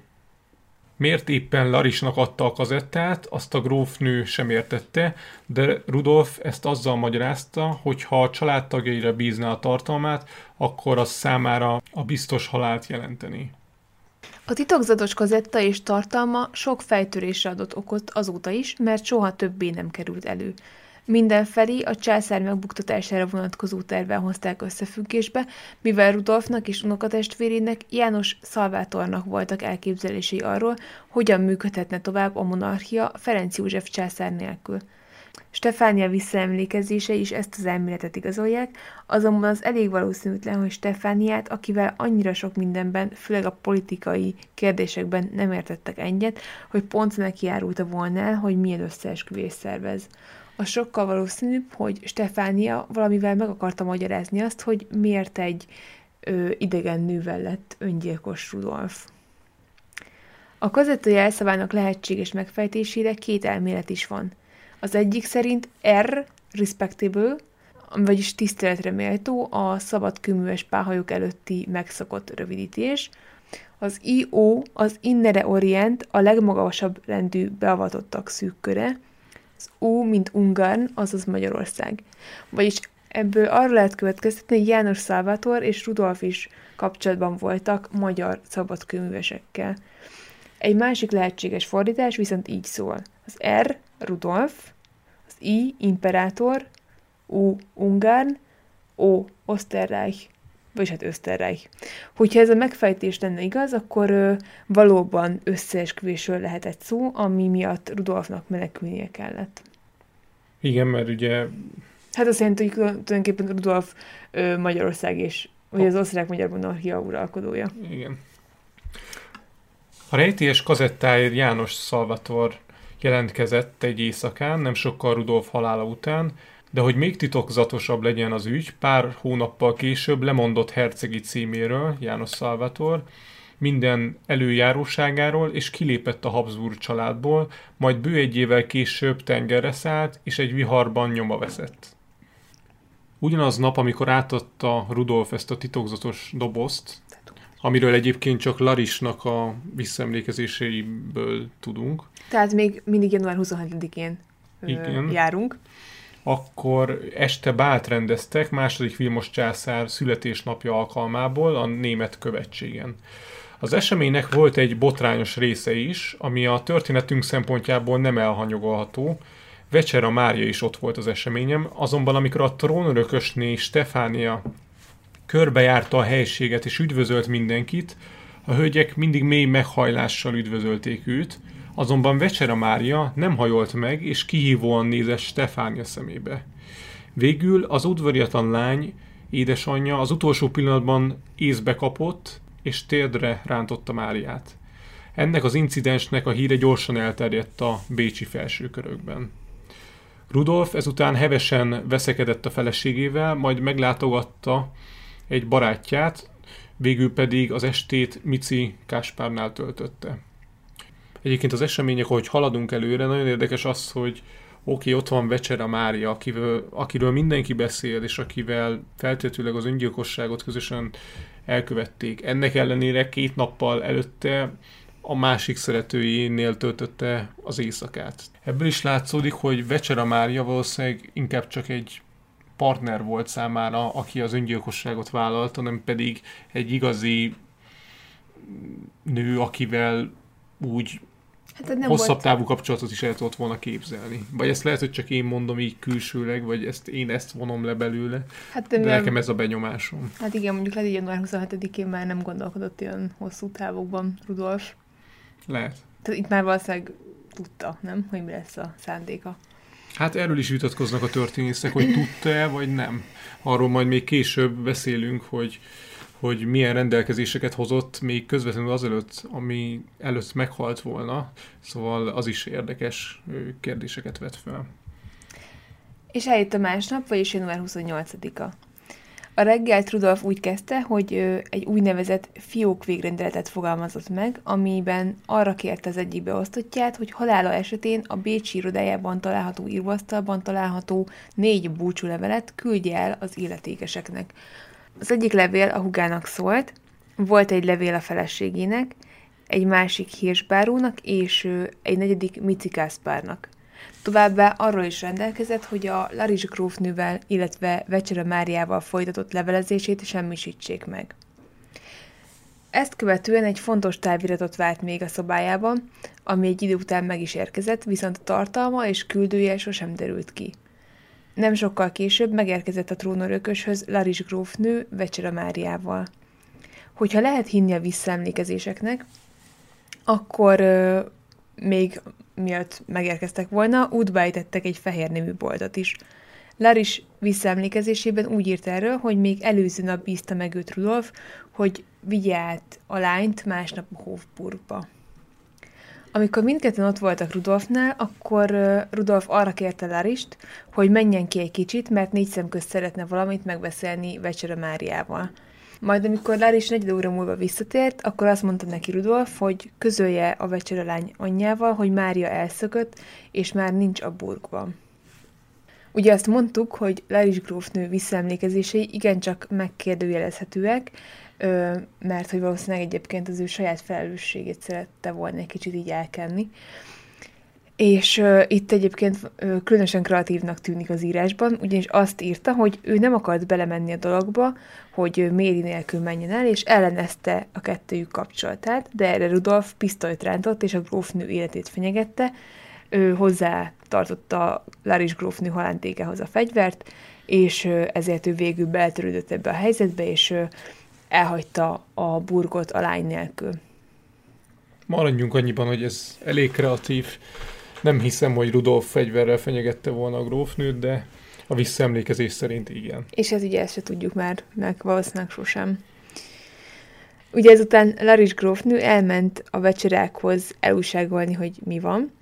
Miért éppen Larisnak adta a kazettát, azt a grófnő sem értette, de Rudolf ezt azzal magyarázta, hogy ha a családtagjaira bízná a tartalmát, akkor az számára a biztos halált jelenteni. A titokzatos kazetta és tartalma sok fejtörésre adott okot azóta is, mert soha többé nem került elő. Mindenfelé a császár megbuktatására vonatkozó tervel hozták összefüggésbe, mivel Rudolfnak és unokatestvérének János Szalvátornak voltak elképzelései arról, hogyan működhetne tovább a monarchia Ferenc József császár nélkül. Stefánia visszaemlékezése is ezt az elméletet igazolják, azonban az elég valószínűtlen, hogy Stefániát, akivel annyira sok mindenben, főleg a politikai kérdésekben nem értettek egyet, hogy pont neki járulta volna el, hogy milyen összeesküvés szervez. A sokkal valószínűbb, hogy Stefánia valamivel meg akarta magyarázni azt, hogy miért egy ö, idegen nővel lett öngyilkos Rudolf. A kazetta jelszavának lehetséges megfejtésére két elmélet is van – az egyik szerint R, respectable, vagyis tiszteletre méltó a szabad kőműves pályok előtti megszokott rövidítés. Az IO, az Innere Orient, a legmagasabb rendű beavatottak szűk köre. Az U, mint Ungarn, azaz Magyarország. Vagyis ebből arra lehet következtetni, hogy János Szálvátor és Rudolf is kapcsolatban voltak magyar szabadkőművesekkel. Egy másik lehetséges fordítás viszont így szól. Az R, Rudolf, az I, imperátor, U, Ungarn, O, Osterreich, vagyis hát Österreich. Hogyha ez a megfejtés lenne igaz, akkor ö, valóban összeesküvésről lehetett szó, ami miatt Rudolfnak menekülnie kellett. Igen, mert ugye... Hát azt jelenti, hogy tulajdonképpen Rudolf ö, Magyarország és vagy az osztrák-magyar monarchia uralkodója. Igen. A rejtélyes kazettáért János Szalvator jelentkezett egy éjszakán, nem sokkal Rudolf halála után, de hogy még titokzatosabb legyen az ügy, pár hónappal később lemondott hercegi címéről, János Salvator, minden előjáróságáról, és kilépett a Habsburg családból, majd bő egy évvel később tengerre szállt, és egy viharban nyoma veszett. Ugyanaz nap, amikor átadta Rudolf ezt a titokzatos dobozt, amiről egyébként csak Larisnak a visszaemlékezéseiből tudunk. Tehát még mindig január 27-én Igen. járunk. Akkor este bált rendeztek második Vilmos császár születésnapja alkalmából a német követségen. Az eseménynek volt egy botrányos része is, ami a történetünk szempontjából nem elhanyagolható. Vecsera Mária is ott volt az eseményem, azonban amikor a trónörökösné Stefánia körbejárta a helységet és üdvözölt mindenkit, a hölgyek mindig mély meghajlással üdvözölték őt, azonban Vecsera Mária nem hajolt meg, és kihívóan nézett Stefánia szemébe. Végül az udvariatlan lány, édesanyja az utolsó pillanatban észbe kapott, és térdre rántotta Máriát. Ennek az incidensnek a híre gyorsan elterjedt a bécsi felsőkörökben. Rudolf ezután hevesen veszekedett a feleségével, majd meglátogatta egy barátját, végül pedig az estét Mici Káspárnál töltötte. Egyébként az események, ahogy haladunk előre, nagyon érdekes az, hogy oké, okay, ott van Vecsera Mária, akivel, akiről mindenki beszél, és akivel feltétlenül az öngyilkosságot közösen elkövették. Ennek ellenére két nappal előtte a másik szeretőjénél töltötte az éjszakát. Ebből is látszódik, hogy Vecsera Mária valószínűleg inkább csak egy partner volt számára, aki az öngyilkosságot vállalta, nem pedig egy igazi nő, akivel úgy hát nem hosszabb volt. távú kapcsolatot is el tudott volna képzelni. Vagy ezt lehet, hogy csak én mondom így külsőleg, vagy ezt én ezt vonom le belőle, hát, de, de nekem ez a benyomásom. Hát igen, mondjuk lehet, hogy január 27-én már nem gondolkodott ilyen hosszú távokban Rudolf. Lehet. Tehát itt már valószínűleg tudta, nem, hogy mi lesz a szándéka. Hát erről is vitatkoznak a történészek, hogy tudta-e, vagy nem. Arról majd még később beszélünk, hogy hogy milyen rendelkezéseket hozott még közvetlenül azelőtt, ami előtt meghalt volna. Szóval az is érdekes kérdéseket vet fel. És eljött a másnap, vagyis január 28-a. A reggelt Rudolf úgy kezdte, hogy egy úgynevezett fiók végrendeletet fogalmazott meg, amiben arra kérte az egyik beosztottját, hogy halála esetén a Bécsi irodájában található íróasztalban található négy búcsúlevelet küldje el az illetékeseknek. Az egyik levél a hugának szólt, volt egy levél a feleségének, egy másik hírsbárónak és egy negyedik Micikászpárnak. Továbbá arról is rendelkezett, hogy a Laris grófnővel, illetve Vecsere Máriával folytatott levelezését semmisítsék meg. Ezt követően egy fontos táviratot várt még a szobájában, ami egy idő után meg is érkezett, viszont a tartalma és küldője sosem derült ki. Nem sokkal később megérkezett a trónörököshöz Laris grófnő Vecsere Máriával. Hogyha lehet hinni a visszaemlékezéseknek, akkor ö, még miatt megérkeztek volna, útba ejtettek egy fehér nemű boltot is. Laris visszaemlékezésében úgy írt erről, hogy még előző nap bízta meg őt Rudolf, hogy vigye át a lányt másnap a Hofburgba. Amikor mindketten ott voltak Rudolfnál, akkor Rudolf arra kérte Larist, hogy menjen ki egy kicsit, mert négy szem közt szeretne valamit megbeszélni Vecsere Máriával. Majd amikor Laris negyed óra múlva visszatért, akkor azt mondta neki Rudolf, hogy közölje a vecserelány anyjával, hogy Mária elszökött, és már nincs a burgban. Ugye azt mondtuk, hogy Laris grófnő visszaemlékezései igencsak megkérdőjelezhetőek, mert hogy valószínűleg egyébként az ő saját felelősségét szerette volna egy kicsit így elkenni. És uh, itt egyébként uh, különösen kreatívnak tűnik az írásban, ugyanis azt írta, hogy ő nem akart belemenni a dologba, hogy Méri nélkül menjen el, és ellenezte a kettőjük kapcsolatát, de erre Rudolf pisztolyt rántott, és a grófnő életét fenyegette. Ő hozzá tartotta Laris grófnő halántékához a fegyvert, és ezért ő végül beltörődött ebbe a helyzetbe, és elhagyta a burgot a lány nélkül. Maradjunk annyiban, hogy ez elég kreatív nem hiszem, hogy Rudolf fegyverrel fenyegette volna a grófnőt, de a visszaemlékezés szerint igen. És ez ugye ezt se tudjuk már, meg valószínűleg sosem. Ugye ezután Laris grófnő elment a vecserákhoz elúságolni, hogy mi van,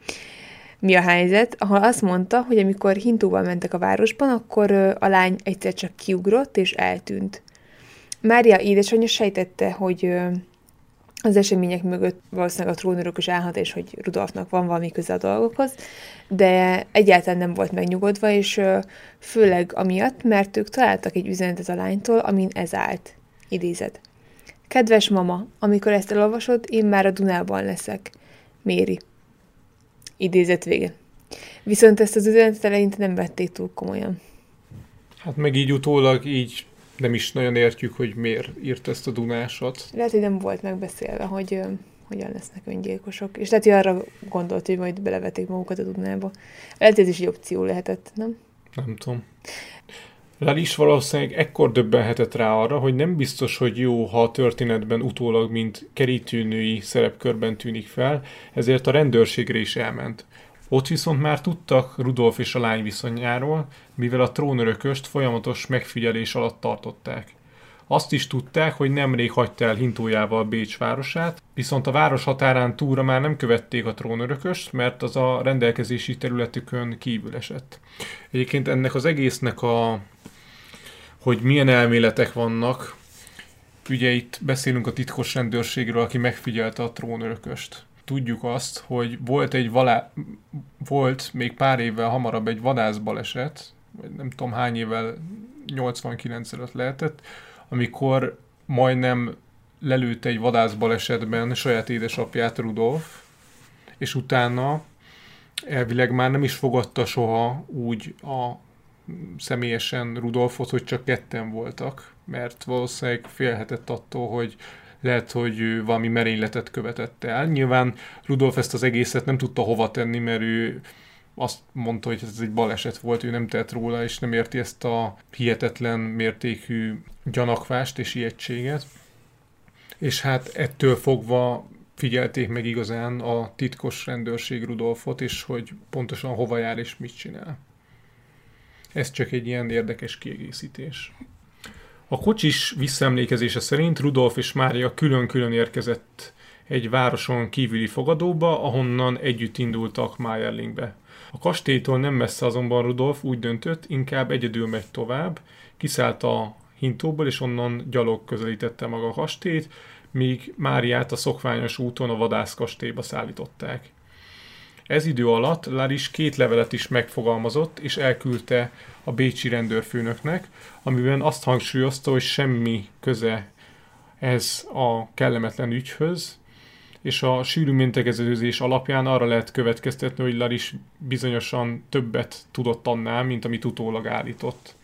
mi a helyzet, ahol azt mondta, hogy amikor hintóval mentek a városban, akkor a lány egyszer csak kiugrott és eltűnt. Mária édesanyja sejtette, hogy az események mögött valószínűleg a trónörök is állhat, és hogy Rudolfnak van valami köze a dolgokhoz, de egyáltalán nem volt megnyugodva, és főleg amiatt, mert ők találtak egy üzenetet a lánytól, amin ez állt. Idézet. Kedves mama, amikor ezt elolvasod, én már a Dunában leszek. Méri. Idézet vége. Viszont ezt az üzenetet eleinte nem vették túl komolyan. Hát meg így utólag így nem is nagyon értjük, hogy miért írt ezt a Dunásat. Lehet, hogy nem volt megbeszélve, hogy hogyan lesznek öngyilkosok. És lehet, hogy arra gondolt, hogy majd belevetik magukat a Dunába. Lehet, hogy ez is egy opció lehetett, nem? Nem tudom. is valószínűleg ekkor döbbenhetett rá arra, hogy nem biztos, hogy jó, ha a történetben utólag, mint kerítőnői szerepkörben tűnik fel, ezért a rendőrségre is elment. Ott viszont már tudtak Rudolf és a lány viszonyáról, mivel a trónörököst folyamatos megfigyelés alatt tartották. Azt is tudták, hogy nemrég hagyta el hintójával Bécs városát, viszont a város határán túlra már nem követték a trónörököst, mert az a rendelkezési területükön kívül esett. Egyébként ennek az egésznek a, hogy milyen elméletek vannak, ugye itt beszélünk a titkos rendőrségről, aki megfigyelte a trónörököst. Tudjuk azt, hogy volt egy valá... volt még pár évvel hamarabb egy vadászbaleset, vagy nem tudom hány évvel, 89 előtt lehetett, amikor majdnem lelőtte egy vadászbalesetben saját édesapját Rudolf, és utána elvileg már nem is fogadta soha úgy a személyesen Rudolfot, hogy csak ketten voltak, mert valószínűleg félhetett attól, hogy lehet, hogy valami merényletet követett el. Nyilván Rudolf ezt az egészet nem tudta hova tenni, mert ő azt mondta, hogy ez egy baleset volt, ő nem tett róla, és nem érti ezt a hihetetlen mértékű gyanakvást és ijegységet. És hát ettől fogva figyelték meg igazán a titkos rendőrség Rudolfot, és hogy pontosan hova jár és mit csinál. Ez csak egy ilyen érdekes kiegészítés. A kocsis visszaemlékezése szerint Rudolf és Mária külön-külön érkezett egy városon kívüli fogadóba, ahonnan együtt indultak Mayerlingbe. A kastélytól nem messze azonban Rudolf úgy döntött, inkább egyedül megy tovább, kiszállt a hintóból, és onnan gyalog közelítette maga a kastélyt, míg Máriát a szokványos úton a vadászkastélyba szállították. Ez idő alatt Laris két levelet is megfogalmazott, és elküldte a bécsi rendőrfőnöknek, amiben azt hangsúlyozta, hogy semmi köze ez a kellemetlen ügyhöz, és a sűrű mintegezőzés alapján arra lehet következtetni, hogy Laris bizonyosan többet tudott annál, mint amit utólag állított.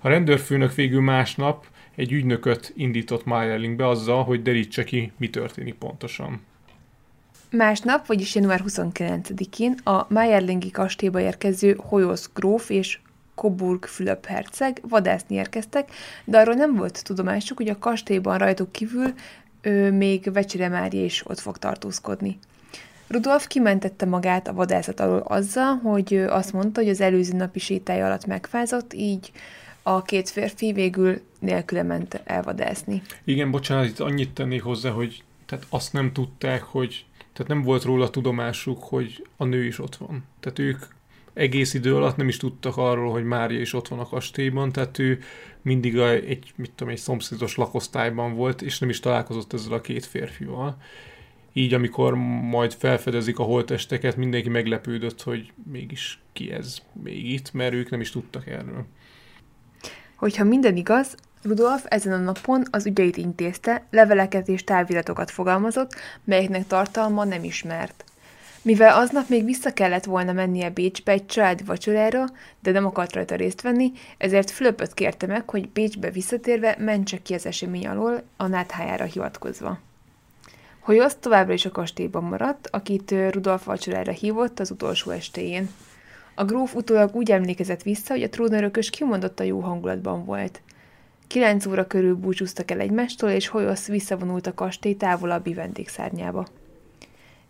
A rendőrfőnök végül másnap egy ügynököt indított Mayerlingbe azzal, hogy derítse ki, mi történik pontosan. Másnap, vagyis január 29-én a Mayerlingi kastélyba érkező Hoyosz gróf és Coburg Fülöp herceg vadászni érkeztek, de arról nem volt tudomásuk, hogy a kastélyban rajtuk kívül ő még Vecsire Mária is ott fog tartózkodni. Rudolf kimentette magát a vadászat alól azzal, hogy azt mondta, hogy az előző napi sétája alatt megfázott, így a két férfi végül nélküle ment elvadászni. Igen, bocsánat, itt annyit tennék hozzá, hogy tehát azt nem tudták, hogy tehát nem volt róla tudomásuk, hogy a nő is ott van. Tehát ők egész idő alatt nem is tudtak arról, hogy Mária is ott van a kastélyban, tehát ő mindig a, egy, mit tudom, egy szomszédos lakosztályban volt, és nem is találkozott ezzel a két férfival. Így, amikor majd felfedezik a holtesteket, mindenki meglepődött, hogy mégis ki ez még itt, mert ők nem is tudtak erről. Hogyha minden igaz, Rudolf ezen a napon az ügyeit intézte, leveleket és táviratokat fogalmazott, melyeknek tartalma nem ismert. Mivel aznap még vissza kellett volna mennie Bécsbe egy családi vacsorára, de nem akart rajta részt venni, ezért Fülöpöt kérte meg, hogy Bécsbe visszatérve mentse ki az esemény alól a náthájára hivatkozva. Holyosz továbbra is a kastélyban maradt, akit Rudolf vacsorára hívott az utolsó estéjén. A gróf utólag úgy emlékezett vissza, hogy a trónörökös kimondott a jó hangulatban volt. Kilenc óra körül búcsúztak el egymástól, és Holyosz visszavonult a kastély távolabbi vendégszárnyába.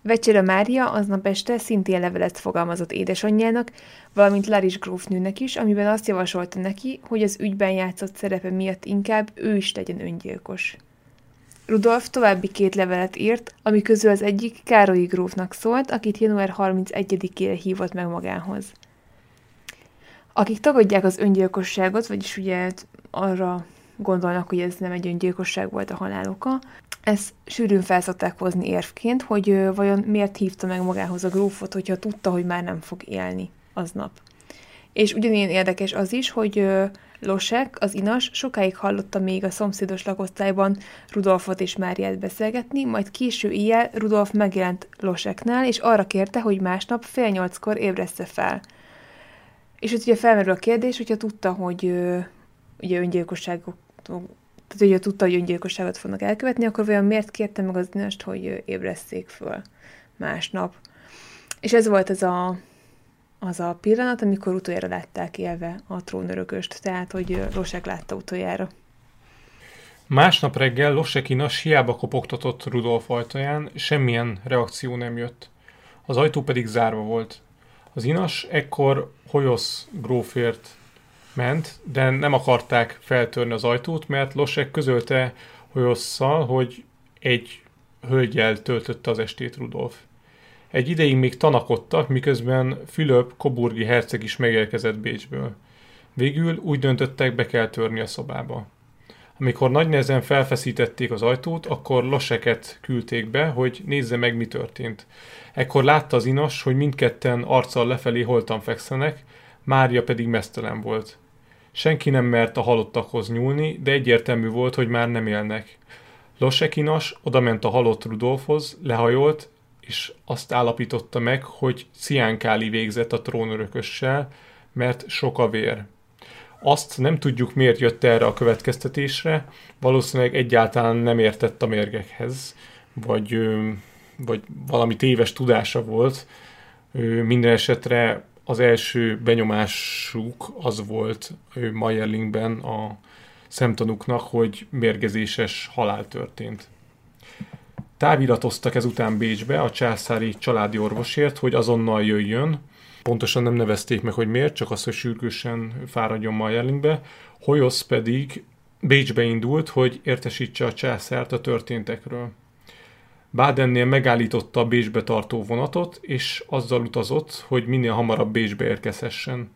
Vecsere Mária aznap este szintén levelet fogalmazott édesanyjának, valamint Laris grófnőnek is, amiben azt javasolta neki, hogy az ügyben játszott szerepe miatt inkább ő is legyen öngyilkos. Rudolf további két levelet írt, ami közül az egyik Károlyi grófnak szólt, akit január 31-ére hívott meg magához. Akik tagadják az öngyilkosságot, vagyis ugye arra gondolnak, hogy ez nem egy öngyilkosság volt a haláloka, ezt sűrűn felszokták hozni érvként, hogy vajon miért hívta meg magához a grófot, hogyha tudta, hogy már nem fog élni aznap. És ugyanilyen érdekes az is, hogy Losek, az inas, sokáig hallotta még a szomszédos lakosztályban Rudolfot és Máriát beszélgetni, majd késő éjjel Rudolf megjelent Loseknál, és arra kérte, hogy másnap fél nyolckor ébressze fel. És ott ugye felmerül a kérdés, hogyha tudta, hogy ugye öngyilkosságok tehát ugye tudta, hogy öngyilkosságot fognak elkövetni, akkor vajon miért kérte meg az inast, hogy ébresszék föl másnap. És ez volt az a, az a pillanat, amikor utoljára látták élve a trónörököst, tehát, hogy Losek látta utoljára. Másnap reggel Losek inas hiába kopogtatott Rudolf ajtaján, semmilyen reakció nem jött. Az ajtó pedig zárva volt. Az inas ekkor Holyosz grófért ment, de nem akarták feltörni az ajtót, mert Losek közölte Holyosszal, hogy egy hölgyel töltötte az estét Rudolf. Egy ideig még tanakodtak, miközben Fülöp Koburgi herceg is megérkezett Bécsből. Végül úgy döntöttek, be kell törni a szobába. Amikor nagy nehezen felfeszítették az ajtót, akkor Loseket küldték be, hogy nézze meg, mi történt. Ekkor látta az inas, hogy mindketten arccal lefelé holtan fekszenek, Mária pedig mesztelen volt. Senki nem mert a halottakhoz nyúlni, de egyértelmű volt, hogy már nem élnek. Losekinas odament a halott Rudolfhoz, lehajolt, és azt állapította meg, hogy Ciánkáli végzett a trónörökössel, mert sok a vér. Azt nem tudjuk, miért jött erre a következtetésre, valószínűleg egyáltalán nem értett a mérgekhez, vagy, vagy valami téves tudása volt. Minden esetre az első benyomásuk az volt Mayerlingben a szemtanúknak, hogy mérgezéses halál történt. Táviratoztak ezután Bécsbe a császári családi orvosért, hogy azonnal jöjjön. Pontosan nem nevezték meg, hogy miért, csak az, hogy sürgősen fáradjon Mayerlingbe. Hoyosz pedig Bécsbe indult, hogy értesítse a császárt a történtekről. Bádennél megállította a Bécsbe tartó vonatot, és azzal utazott, hogy minél hamarabb Bécsbe érkezhessen.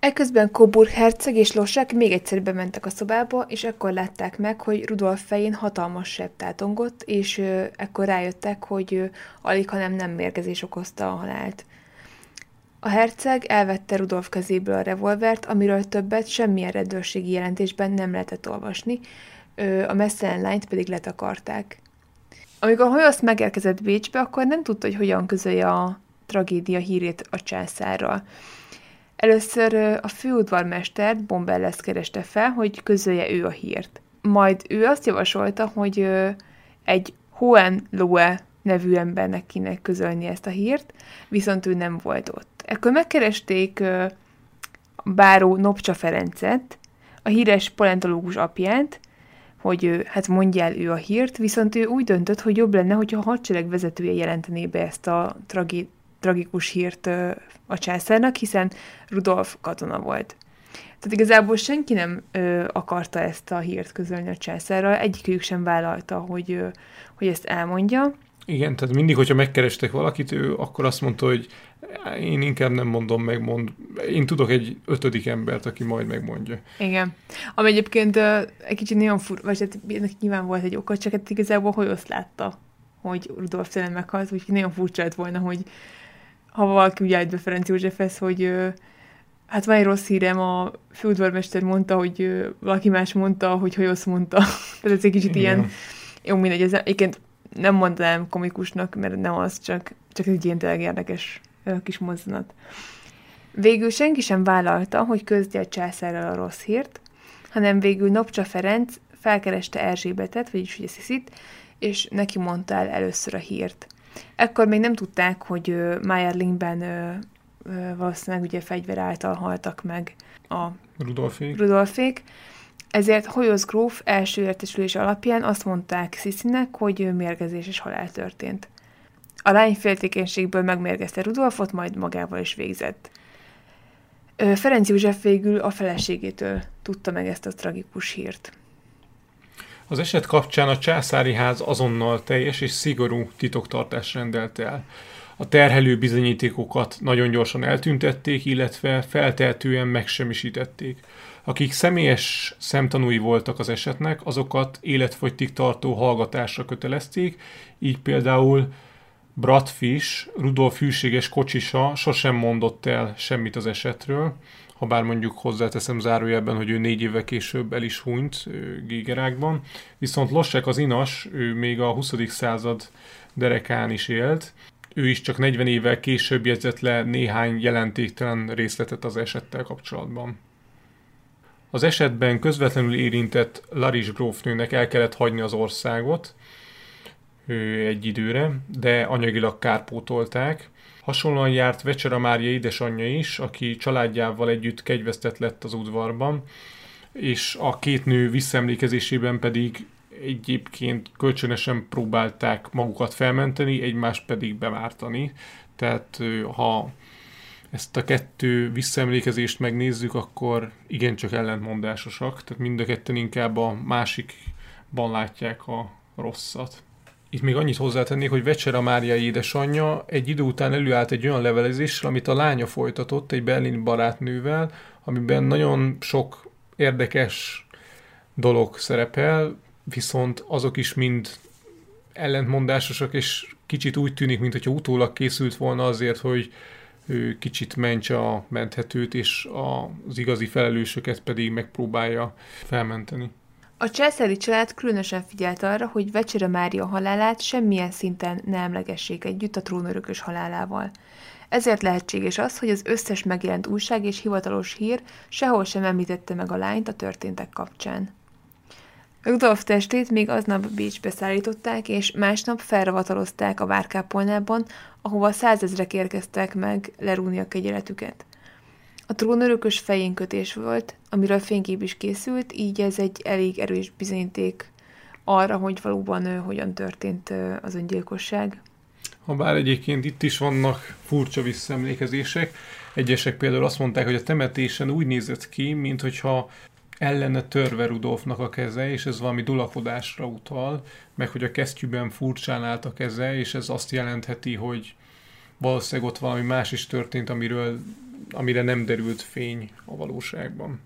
Ekközben Coburg herceg és Losák még egyszer bementek a szobába, és ekkor látták meg, hogy Rudolf fején hatalmas sebb tátongott, és ö, ekkor rájöttek, hogy ö, alig, hanem nem mérgezés okozta a halált. A herceg elvette Rudolf kezéből a revolvert, amiről többet semmilyen rendőrségi jelentésben nem lehetett olvasni, ö, a messzelen lányt pedig letakarták. Amikor Hoyosz megérkezett Bécsbe, akkor nem tudta, hogy hogyan közölje a tragédia hírét a császárral. Először a főudvarmestert Bombelles kereste fel, hogy közölje ő a hírt. Majd ő azt javasolta, hogy egy Hohenlohe nevű embernek kéne közölni ezt a hírt, viszont ő nem volt ott. Ekkor megkeresték báró Nopcsa Ferencet, a híres paleontológus apját, hogy hát mondja el ő a hírt, viszont ő úgy döntött, hogy jobb lenne, hogyha a hadsereg vezetője jelentené be ezt a tragi- tragikus hírt a császárnak, hiszen Rudolf katona volt. Tehát igazából senki nem ö, akarta ezt a hírt közölni a császárral, egyikük sem vállalta, hogy, ö, hogy ezt elmondja. Igen, tehát mindig, hogyha megkerestek valakit, ő akkor azt mondta, hogy én inkább nem mondom meg, mond, én tudok egy ötödik embert, aki majd megmondja. Igen. Ami egyébként uh, egy kicsit nagyon fur, vagy hát ennek nyilván volt egy oka, csak hát igazából hogy azt látta, hogy Rudolf tényleg meghalt, úgyhogy nagyon furcsa lett volna, hogy ha valaki úgy állt be Ferenc Józsefhez, hogy uh, hát van egy rossz hírem, a főudvarmester mondta, hogy uh, valaki más mondta, hogy hogy azt mondta. Tehát ez egy kicsit Igen. ilyen, jó mindegy, ez egyébként nem mondanám komikusnak, mert nem az, csak, csak egy ilyen tényleg érdekes kis mozzanat. Végül senki sem vállalta, hogy közdje a császárral a rossz hírt, hanem végül Nopcsa Ferenc felkereste Erzsébetet, vagyis ugye Sziszit, és neki mondta el először a hírt. Ekkor még nem tudták, hogy Mayerlingben valószínűleg ugye fegyver által haltak meg a Rudolfék. Rudolfék. Ezért Hoyosz gróf első értesülés alapján azt mondták Sziszinek, hogy mérgezés és halál történt. A lány féltékenységből megmérgezte Rudolfot, majd magával is végzett. Ferenc József végül a feleségétől tudta meg ezt a tragikus hírt. Az eset kapcsán a császári ház azonnal teljes és szigorú titoktartás rendelt el. A terhelő bizonyítékokat nagyon gyorsan eltüntették, illetve feltehetően megsemmisítették. Akik személyes szemtanúi voltak az esetnek, azokat életfogytig tartó hallgatásra kötelezték, így például Bradfish, Rudolf hűséges kocsisa sosem mondott el semmit az esetről, ha bár mondjuk hozzáteszem zárójelben, hogy ő négy évvel később el is hunyt Gégerákban. Viszont Lossek az inas, ő még a 20. század derekán is élt, ő is csak 40 évvel később jegyzett le néhány jelentéktelen részletet az esettel kapcsolatban. Az esetben közvetlenül érintett Laris grófnőnek el kellett hagyni az országot, egy időre, de anyagilag kárpótolták. Hasonlóan járt Vecsera Mária édesanyja is, aki családjával együtt kegyvesztett lett az udvarban, és a két nő visszaemlékezésében pedig egyébként kölcsönösen próbálták magukat felmenteni, egymást pedig bevártani. Tehát ha ezt a kettő visszaemlékezést megnézzük, akkor igencsak ellentmondásosak, tehát mind a ketten inkább a másikban látják a rosszat. Itt még annyit hozzátennék, hogy Vecsera Mária édesanyja egy idő után előállt egy olyan levelezéssel, amit a lánya folytatott egy berlini barátnővel, amiben nagyon sok érdekes dolog szerepel, viszont azok is mind ellentmondásosak, és kicsit úgy tűnik, mintha utólag készült volna azért, hogy ő kicsit mentse a menthetőt, és az igazi felelősöket pedig megpróbálja felmenteni. A császári család különösen figyelt arra, hogy Vecsere Mária halálát semmilyen szinten ne emlegessék együtt a trónörökös halálával. Ezért lehetséges az, hogy az összes megjelent újság és hivatalos hír sehol sem említette meg a lányt a történtek kapcsán. Rudolf testét még aznap Bécsbe szállították, és másnap felravatalozták a várkápolnában, ahova százezrek érkeztek meg lerúni a kegyeletüket. A trónörökös fejénkötés volt, amiről fénykép is készült, így ez egy elég erős bizonyíték arra, hogy valóban ő, hogyan történt az öngyilkosság. Habár egyébként itt is vannak furcsa visszaemlékezések. Egyesek például azt mondták, hogy a temetésen úgy nézett ki, mintha ellene törve Rudolfnak a keze, és ez valami dulakodásra utal, meg hogy a kesztyűben furcsán állt a keze, és ez azt jelentheti, hogy valószínűleg ott valami más is történt, amiről, amire nem derült fény a valóságban.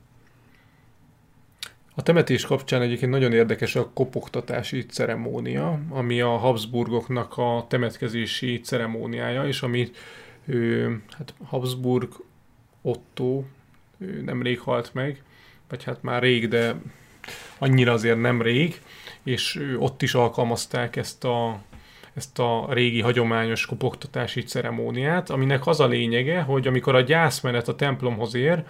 A temetés kapcsán egyébként nagyon érdekes a kopogtatási ceremónia, ami a Habsburgoknak a temetkezési ceremóniája, és amit ő, hát Habsburg Otto ő nemrég halt meg, vagy hát már rég, de annyira azért nem rég, és ott is alkalmazták ezt a, ezt a régi hagyományos kopogtatási ceremóniát, aminek az a lényege, hogy amikor a gyászmenet a templomhoz ér,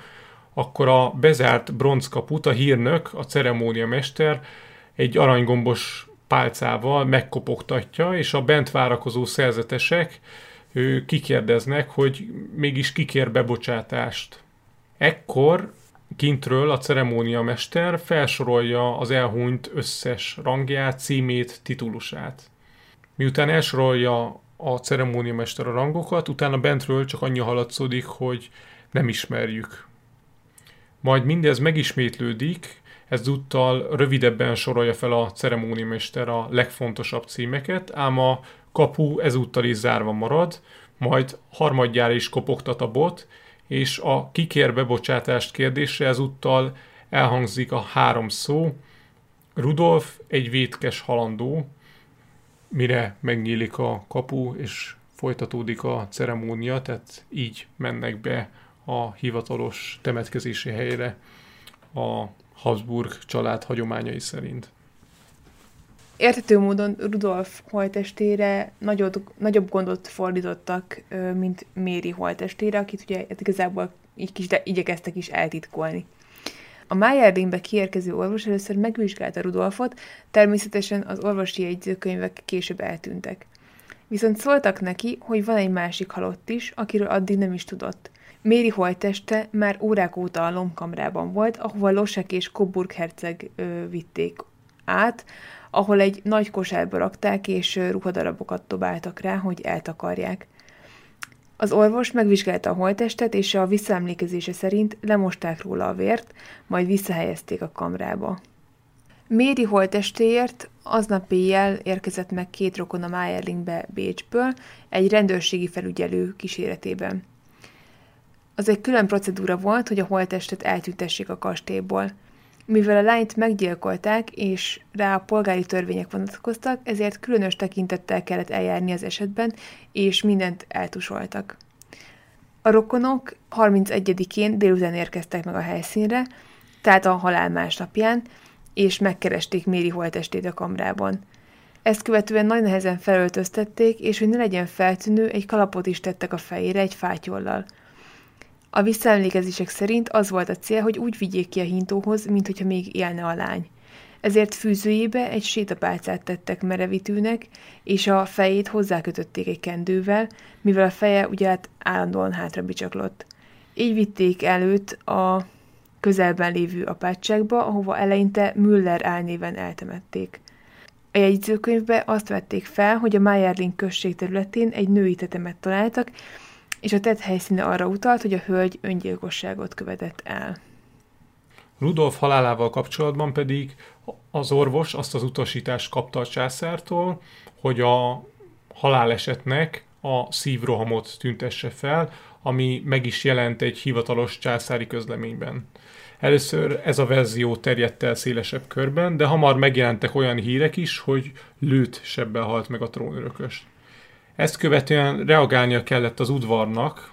akkor a bezárt bronzkaput a hírnök, a ceremóniamester egy aranygombos pálcával megkopogtatja, és a bent várakozó szerzetesek kikérdeznek, hogy mégis kikér bebocsátást. Ekkor kintről a ceremóniamester felsorolja az elhunyt összes rangját, címét, titulusát. Miután elsorolja a ceremóniamester a rangokat, utána bentről csak annyi haladszódik, hogy nem ismerjük. Majd mindez megismétlődik, ezúttal rövidebben sorolja fel a ceremóniamester a legfontosabb címeket, ám a kapu ezúttal is zárva marad, majd harmadjára is kopogtat a bot, és a kikér bebocsátást kérdésre ezúttal elhangzik a három szó, Rudolf egy vétkes halandó, mire megnyílik a kapu, és folytatódik a ceremónia, tehát így mennek be a hivatalos temetkezési helyre a Habsburg család hagyományai szerint. Értető módon Rudolf holtestére nagyobb, nagyobb gondot fordítottak, mint Méri holtestére, akit ugye igazából így kis, de igyekeztek is eltitkolni. A Májerdénbe kiérkező orvos először megvizsgálta Rudolfot, természetesen az orvosi jegyzőkönyvek később eltűntek. Viszont szóltak neki, hogy van egy másik halott is, akiről addig nem is tudott. Méri holtteste már órák óta a lomkamrában volt, ahova Losek és Coburg herceg ö, vitték át, ahol egy nagy kosárba rakták, és ruhadarabokat dobáltak rá, hogy eltakarják. Az orvos megvizsgálta a holttestet, és a visszaemlékezése szerint lemosták róla a vért, majd visszahelyezték a kamrába. Méri holttestéért aznap éjjel érkezett meg két rokon a Mayerlingbe Bécsből, egy rendőrségi felügyelő kíséretében. Az egy külön procedúra volt, hogy a holttestet eltüntessék a kastélyból – mivel a lányt meggyilkolták, és rá a polgári törvények vonatkoztak, ezért különös tekintettel kellett eljárni az esetben, és mindent eltusoltak. A rokonok 31-én délután érkeztek meg a helyszínre, tehát a halál másnapján, és megkeresték Méri holtestét a kamrában. Ezt követően nagy nehezen felöltöztették, és hogy ne legyen feltűnő, egy kalapot is tettek a fejére egy fátyollal – a visszaemlékezések szerint az volt a cél, hogy úgy vigyék ki a hintóhoz, mint hogyha még élne a lány. Ezért fűzőjébe egy sétapálcát tettek merevítőnek, és a fejét hozzákötötték egy kendővel, mivel a feje ugye hát állandóan hátra bicsaklott. Így vitték előtt a közelben lévő apátságba, ahova eleinte Müller álnéven eltemették. A jegyzőkönyvbe azt vették fel, hogy a Mayerling község területén egy női tetemet találtak, és a tett helyszíne arra utalt, hogy a hölgy öngyilkosságot követett el. Rudolf halálával kapcsolatban pedig az orvos azt az utasítást kapta a császártól, hogy a halálesetnek a szívrohamot tüntesse fel, ami meg is jelent egy hivatalos császári közleményben. Először ez a verzió terjedt el szélesebb körben, de hamar megjelentek olyan hírek is, hogy lőtt sebbel halt meg a trónörököst. Ezt követően reagálnia kellett az udvarnak,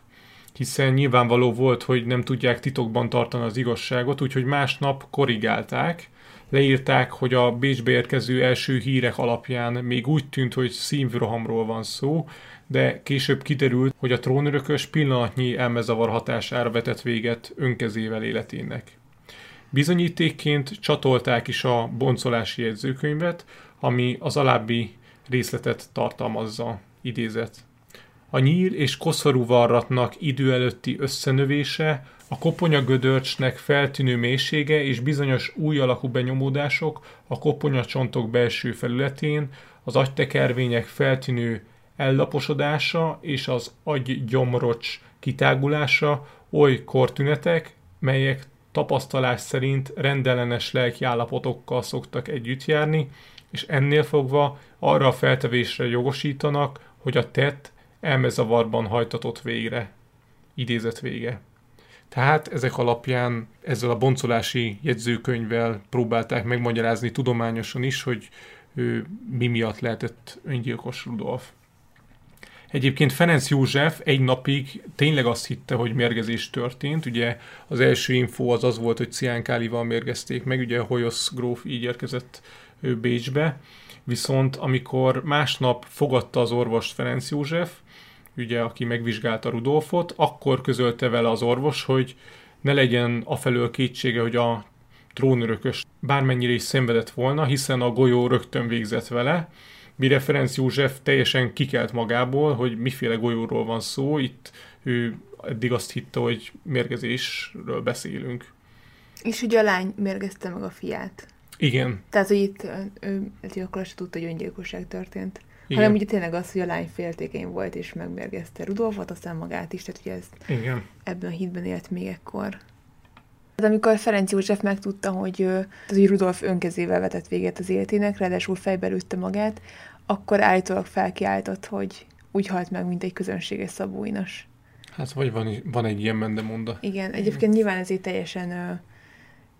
hiszen nyilvánvaló volt, hogy nem tudják titokban tartani az igazságot, úgyhogy másnap korrigálták, leírták, hogy a Bécsbe érkező első hírek alapján még úgy tűnt, hogy szívrohamról van szó, de később kiderült, hogy a trónörökös pillanatnyi elmezavar hatására vetett véget önkezével életének. Bizonyítékként csatolták is a boncolási jegyzőkönyvet, ami az alábbi részletet tartalmazza, idézet. A nyíl és koszorú varratnak idő előtti összenövése, a koponya gödörcsnek feltűnő mélysége és bizonyos új alakú benyomódások a koponyacsontok belső felületén, az agytekervények feltűnő ellaposodása és az agygyomrocs kitágulása oly kortünetek, melyek tapasztalás szerint rendellenes lelki állapotokkal szoktak együtt járni, és ennél fogva arra a feltevésre jogosítanak, hogy a tett elmezavarban hajtatott végre. Idézet vége. Tehát ezek alapján ezzel a boncolási jegyzőkönyvvel próbálták megmagyarázni tudományosan is, hogy ő mi miatt lehetett öngyilkos Rudolf. Egyébként Ferenc József egy napig tényleg azt hitte, hogy mérgezés történt. Ugye az első info az az volt, hogy ciánkálival mérgezték meg, ugye Hoyosz gróf így érkezett Bécsbe. Viszont amikor másnap fogadta az orvost Ferenc József, ugye, aki megvizsgálta Rudolfot, akkor közölte vele az orvos, hogy ne legyen afelől kétsége, hogy a trónörökös bármennyire is szenvedett volna, hiszen a golyó rögtön végzett vele, mire Ferenc József teljesen kikelt magából, hogy miféle golyóról van szó, itt ő eddig azt hitte, hogy mérgezésről beszélünk. És ugye a lány mérgezte meg a fiát. Igen. Tehát, hogy itt ő, ő akkor se tudta, hogy öngyilkosság történt. Igen. hanem ugye tényleg az, hogy a lány féltékeny volt, és megmérgezte Rudolfot, aztán magát is, tehát ugye ez Igen. ebben a hídben élt még ekkor. Tehát amikor Ferenc József megtudta, hogy, az, hogy Rudolf önkezével vetett véget az életének, ráadásul fejbe lőtte magát, akkor állítólag felkiáltott, hogy úgy halt meg, mint egy közönséges szabóinas. Hát vagy van, van egy ilyen mendemonda. Igen, egyébként nyilván ezért teljesen ö,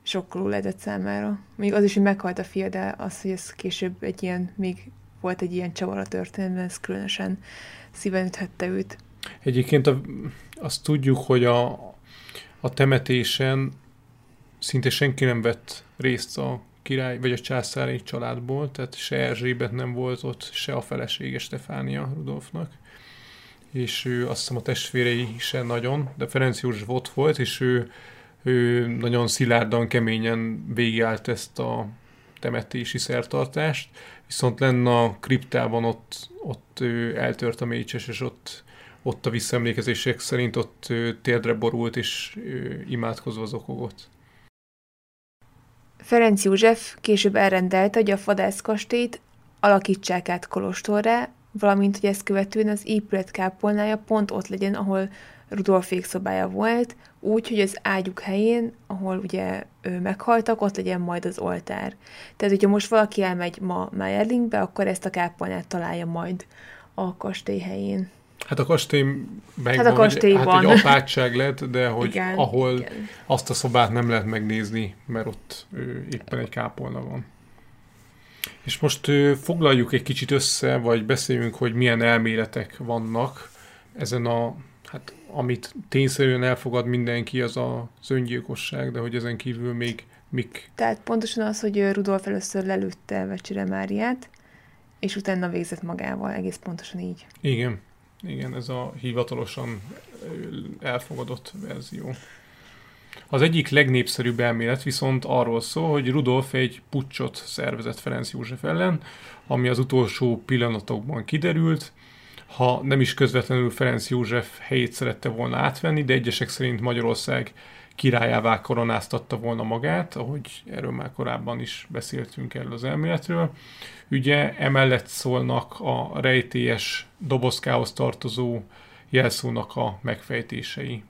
sokkoló lehetett számára. Még az is, hogy meghalt a fia, de az, hogy ez később egy ilyen még volt egy ilyen csavar a történetben, ez különösen szíven üthette őt. Egyébként a, azt tudjuk, hogy a, a temetésen szinte senki nem vett részt a király vagy a császári családból, tehát se Erzsébet nem volt ott, se a felesége Stefánia Rudolfnak és ő azt hiszem a testvérei se nagyon, de Ferenc József ott volt, és ő, ő nagyon szilárdan, keményen végigállt ezt a temetési szertartást, viszont lenne a kriptában ott, ott ő eltört a mécses, és ott, ott a visszaemlékezések szerint ott ő térdre borult, és imádkozva zokogott. Ferenc József később elrendelte, hogy a vadászkastélyt alakítsák át kolostorra, valamint, hogy ezt követően az épület kápolnája pont ott legyen, ahol Rudolf szobája volt, úgy, hogy az ágyuk helyén, ahol ugye ő meghaltak, ott legyen majd az oltár. Tehát, hogyha most valaki elmegy ma Meyerlingbe, akkor ezt a kápolnát találja majd a kastély helyén. Hát a kastély megvan, hát a kastélyban. hát egy apátság lett, de hogy igen, ahol igen. azt a szobát nem lehet megnézni, mert ott ő, éppen egy kápolna van. És most ő, foglaljuk egy kicsit össze, vagy beszéljünk, hogy milyen elméletek vannak ezen a hát amit tényszerűen elfogad mindenki, az a öngyilkosság, de hogy ezen kívül még mik? Tehát pontosan az, hogy Rudolf először lelőtte Vecsire Máriát, és utána végzett magával, egész pontosan így. Igen, igen, ez a hivatalosan elfogadott verzió. Az egyik legnépszerűbb elmélet viszont arról szól, hogy Rudolf egy pucsot szervezett Ferenc József ellen, ami az utolsó pillanatokban kiderült, ha nem is közvetlenül Ferenc József helyét szerette volna átvenni, de egyesek szerint Magyarország királyává koronáztatta volna magát, ahogy erről már korábban is beszéltünk erről az elméletről. Ugye emellett szólnak a rejtélyes dobozkához tartozó jelszónak a megfejtései.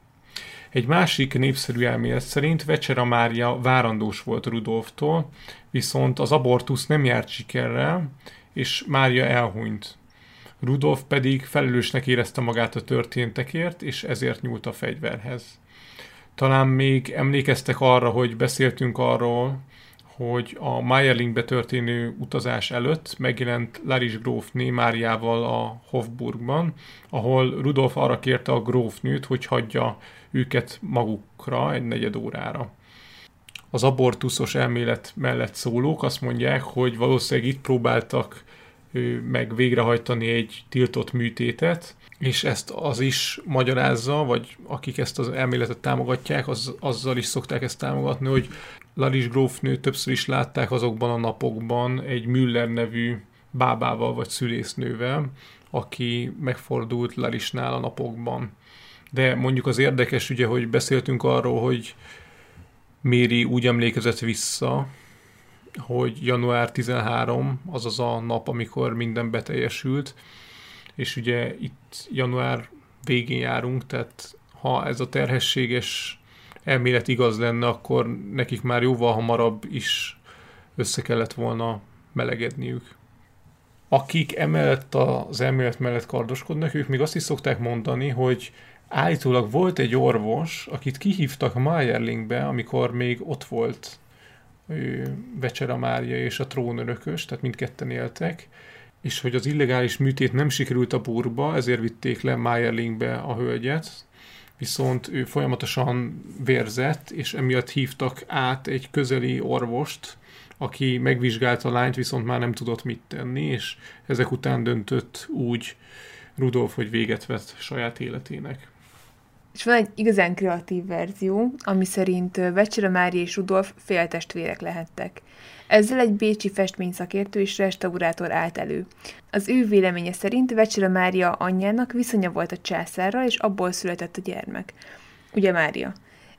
Egy másik népszerű elmélet szerint Vecsera Mária várandós volt Rudolftól, viszont az abortusz nem járt sikerrel, és Mária elhunyt. Rudolf pedig felelősnek érezte magát a történtekért, és ezért nyúlt a fegyverhez. Talán még emlékeztek arra, hogy beszéltünk arról, hogy a Mayerlingbe történő utazás előtt megjelent Laris grófné Máriával a Hofburgban, ahol Rudolf arra kérte a grófnőt, hogy hagyja őket magukra egy negyed órára. Az abortuszos elmélet mellett szólók azt mondják, hogy valószínűleg itt próbáltak meg végrehajtani egy tiltott műtétet, és ezt az is magyarázza, vagy akik ezt az elméletet támogatják, az, azzal is szokták ezt támogatni, hogy Laris grófnő többször is látták azokban a napokban egy Müller nevű bábával vagy szülésznővel, aki megfordult Larisnál a napokban. De mondjuk az érdekes ugye, hogy beszéltünk arról, hogy Méri úgy emlékezett vissza, hogy január 13, azaz a nap, amikor minden beteljesült, és ugye itt január végén járunk, tehát ha ez a terhességes elmélet igaz lenne, akkor nekik már jóval hamarabb is össze kellett volna melegedniük. Akik emellett az elmélet mellett kardoskodnak, ők még azt is szokták mondani, hogy állítólag volt egy orvos, akit kihívtak Mayerlingbe, amikor még ott volt ő, Vecsera Mária és a trónörökös, tehát mindketten éltek, és hogy az illegális műtét nem sikerült a burba, ezért vitték le Mayerlingbe a hölgyet, viszont ő folyamatosan vérzett, és emiatt hívtak át egy közeli orvost, aki megvizsgálta a lányt, viszont már nem tudott mit tenni, és ezek után döntött úgy Rudolf, hogy véget vett saját életének. És van egy igazán kreatív verzió, ami szerint Vecsere Mária és Rudolf féltestvérek lehettek. Ezzel egy bécsi festményszakértő és restaurátor állt elő. Az ő véleménye szerint Vecsere Mária anyjának viszonya volt a császárral, és abból született a gyermek. Ugye Mária?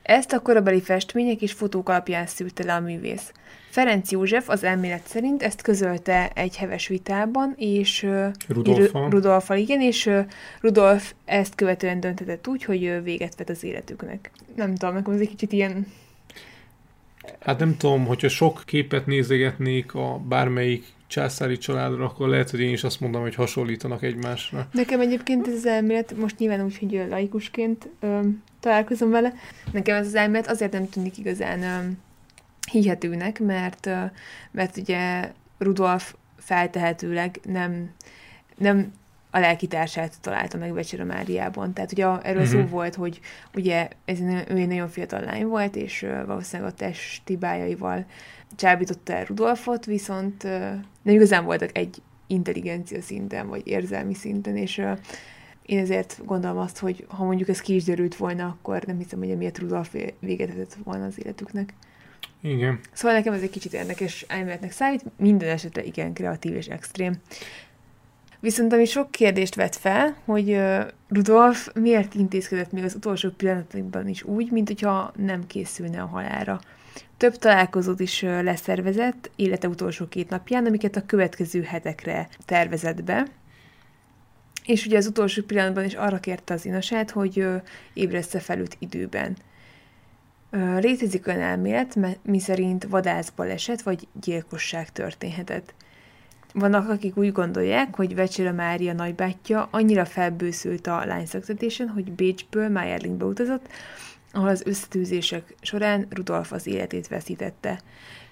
Ezt a korabeli festmények és fotók alapján szűrte le a művész. Ferenc József az elmélet szerint ezt közölte egy heves vitában, és Rudolfa. Rudolfa, igen, és Rudolf ezt követően döntetett úgy, hogy véget vet az életüknek. Nem tudom, nekem ez egy kicsit ilyen Hát nem tudom, hogyha sok képet nézegetnék a bármelyik császári családra, akkor lehet, hogy én is azt mondom, hogy hasonlítanak egymásra. Nekem egyébként ez az elmélet, most nyilván úgy, hogy laikusként ö, találkozom vele, nekem ez az elmélet azért nem tűnik igazán ö, hihetőnek, mert, ö, mert ugye Rudolf feltehetőleg nem, nem a lelkitársát találta meg Becsere Máriában. Tehát ugye erről uh-huh. szó mhm. volt, hogy ugye ez ő egy nagyon fiatal lány volt, és valószínűleg a testi bájaival csábította el Rudolfot, viszont uh, nem igazán voltak egy intelligencia szinten, vagy érzelmi szinten, és uh, én ezért gondolom azt, hogy ha mondjuk ez ki is derült volna, akkor nem hiszem, hogy emiatt Rudolf véget vetett volna az életüknek. Igen. Szóval nekem ez egy kicsit érdekes elméletnek számít, minden esetre igen kreatív és extrém. Viszont ami sok kérdést vet fel, hogy Rudolf miért intézkedett még az utolsó pillanatokban is úgy, mint hogyha nem készülne a halára. Több találkozót is leszervezett élete utolsó két napján, amiket a következő hetekre tervezett be. És ugye az utolsó pillanatban is arra kérte az inasát, hogy ébressze fel őt időben. Létezik olyan elmélet, miszerint vadászbaleset vagy gyilkosság történhetett. Vannak, akik úgy gondolják, hogy Vecsere Mária nagybátyja annyira felbőszült a lányszaktetésen, hogy Bécsből Mayerlingbe utazott, ahol az összetűzések során Rudolf az életét veszítette.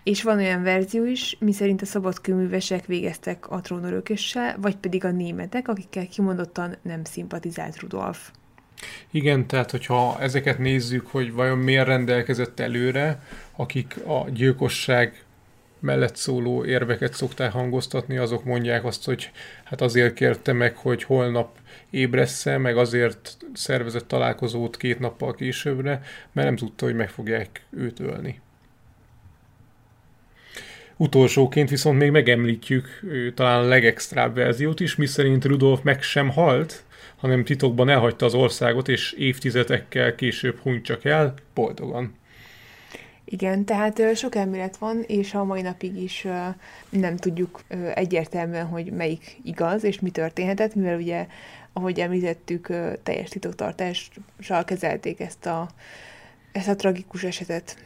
És van olyan verzió is, miszerint a szabadkőművesek végeztek a trónörökössel, vagy pedig a németek, akikkel kimondottan nem szimpatizált Rudolf. Igen, tehát hogyha ezeket nézzük, hogy vajon miért rendelkezett előre, akik a gyilkosság mellett szóló érveket szokták hangoztatni, azok mondják azt, hogy hát azért kérte meg, hogy holnap ébressze, meg azért szervezett találkozót két nappal későbbre, mert nem tudta, hogy meg fogják őt ölni. Utolsóként viszont még megemlítjük talán a legextrább verziót is, miszerint Rudolf meg sem halt, hanem titokban elhagyta az országot, és évtizedekkel később hunyt csak el, boldogan. Igen, tehát sok elmélet van, és a mai napig is nem tudjuk egyértelműen, hogy melyik igaz, és mi történhetett, mivel ugye, ahogy említettük, teljes titoktartással kezelték ezt a, ezt a tragikus esetet.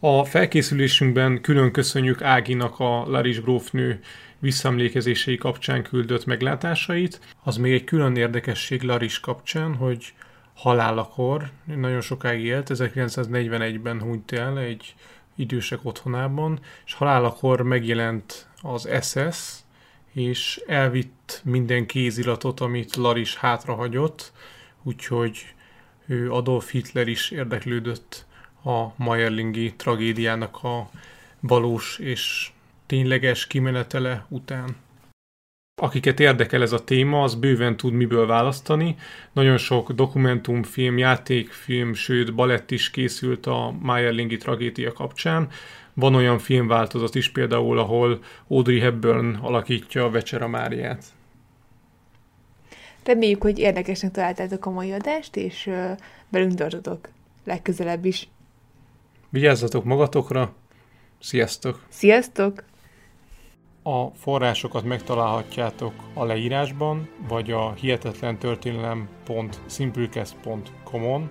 A felkészülésünkben külön köszönjük Áginak a Laris grófnő visszamlékezései kapcsán küldött meglátásait. Az még egy külön érdekesség Laris kapcsán, hogy halálakor, nagyon sokáig élt, 1941-ben hunyt el egy idősek otthonában, és halálakor megjelent az SS, és elvitt minden kéziratot, amit Laris hátrahagyott, úgyhogy ő Adolf Hitler is érdeklődött a Mayerlingi tragédiának a valós és tényleges kimenetele után. Akiket érdekel ez a téma, az bőven tud miből választani. Nagyon sok dokumentumfilm, játékfilm, sőt balett is készült a Mayerlingi tragédia kapcsán. Van olyan filmváltozat is például, ahol Audrey Hepburn alakítja a Vecsera Máriát. Reméljük, hogy érdekesnek találtátok a mai adást, és velünk tartotok legközelebb is. Vigyázzatok magatokra, sziasztok! Sziasztok! A forrásokat megtalálhatjátok a leírásban, vagy a hihetetlentörténelem.simplecast.com-on.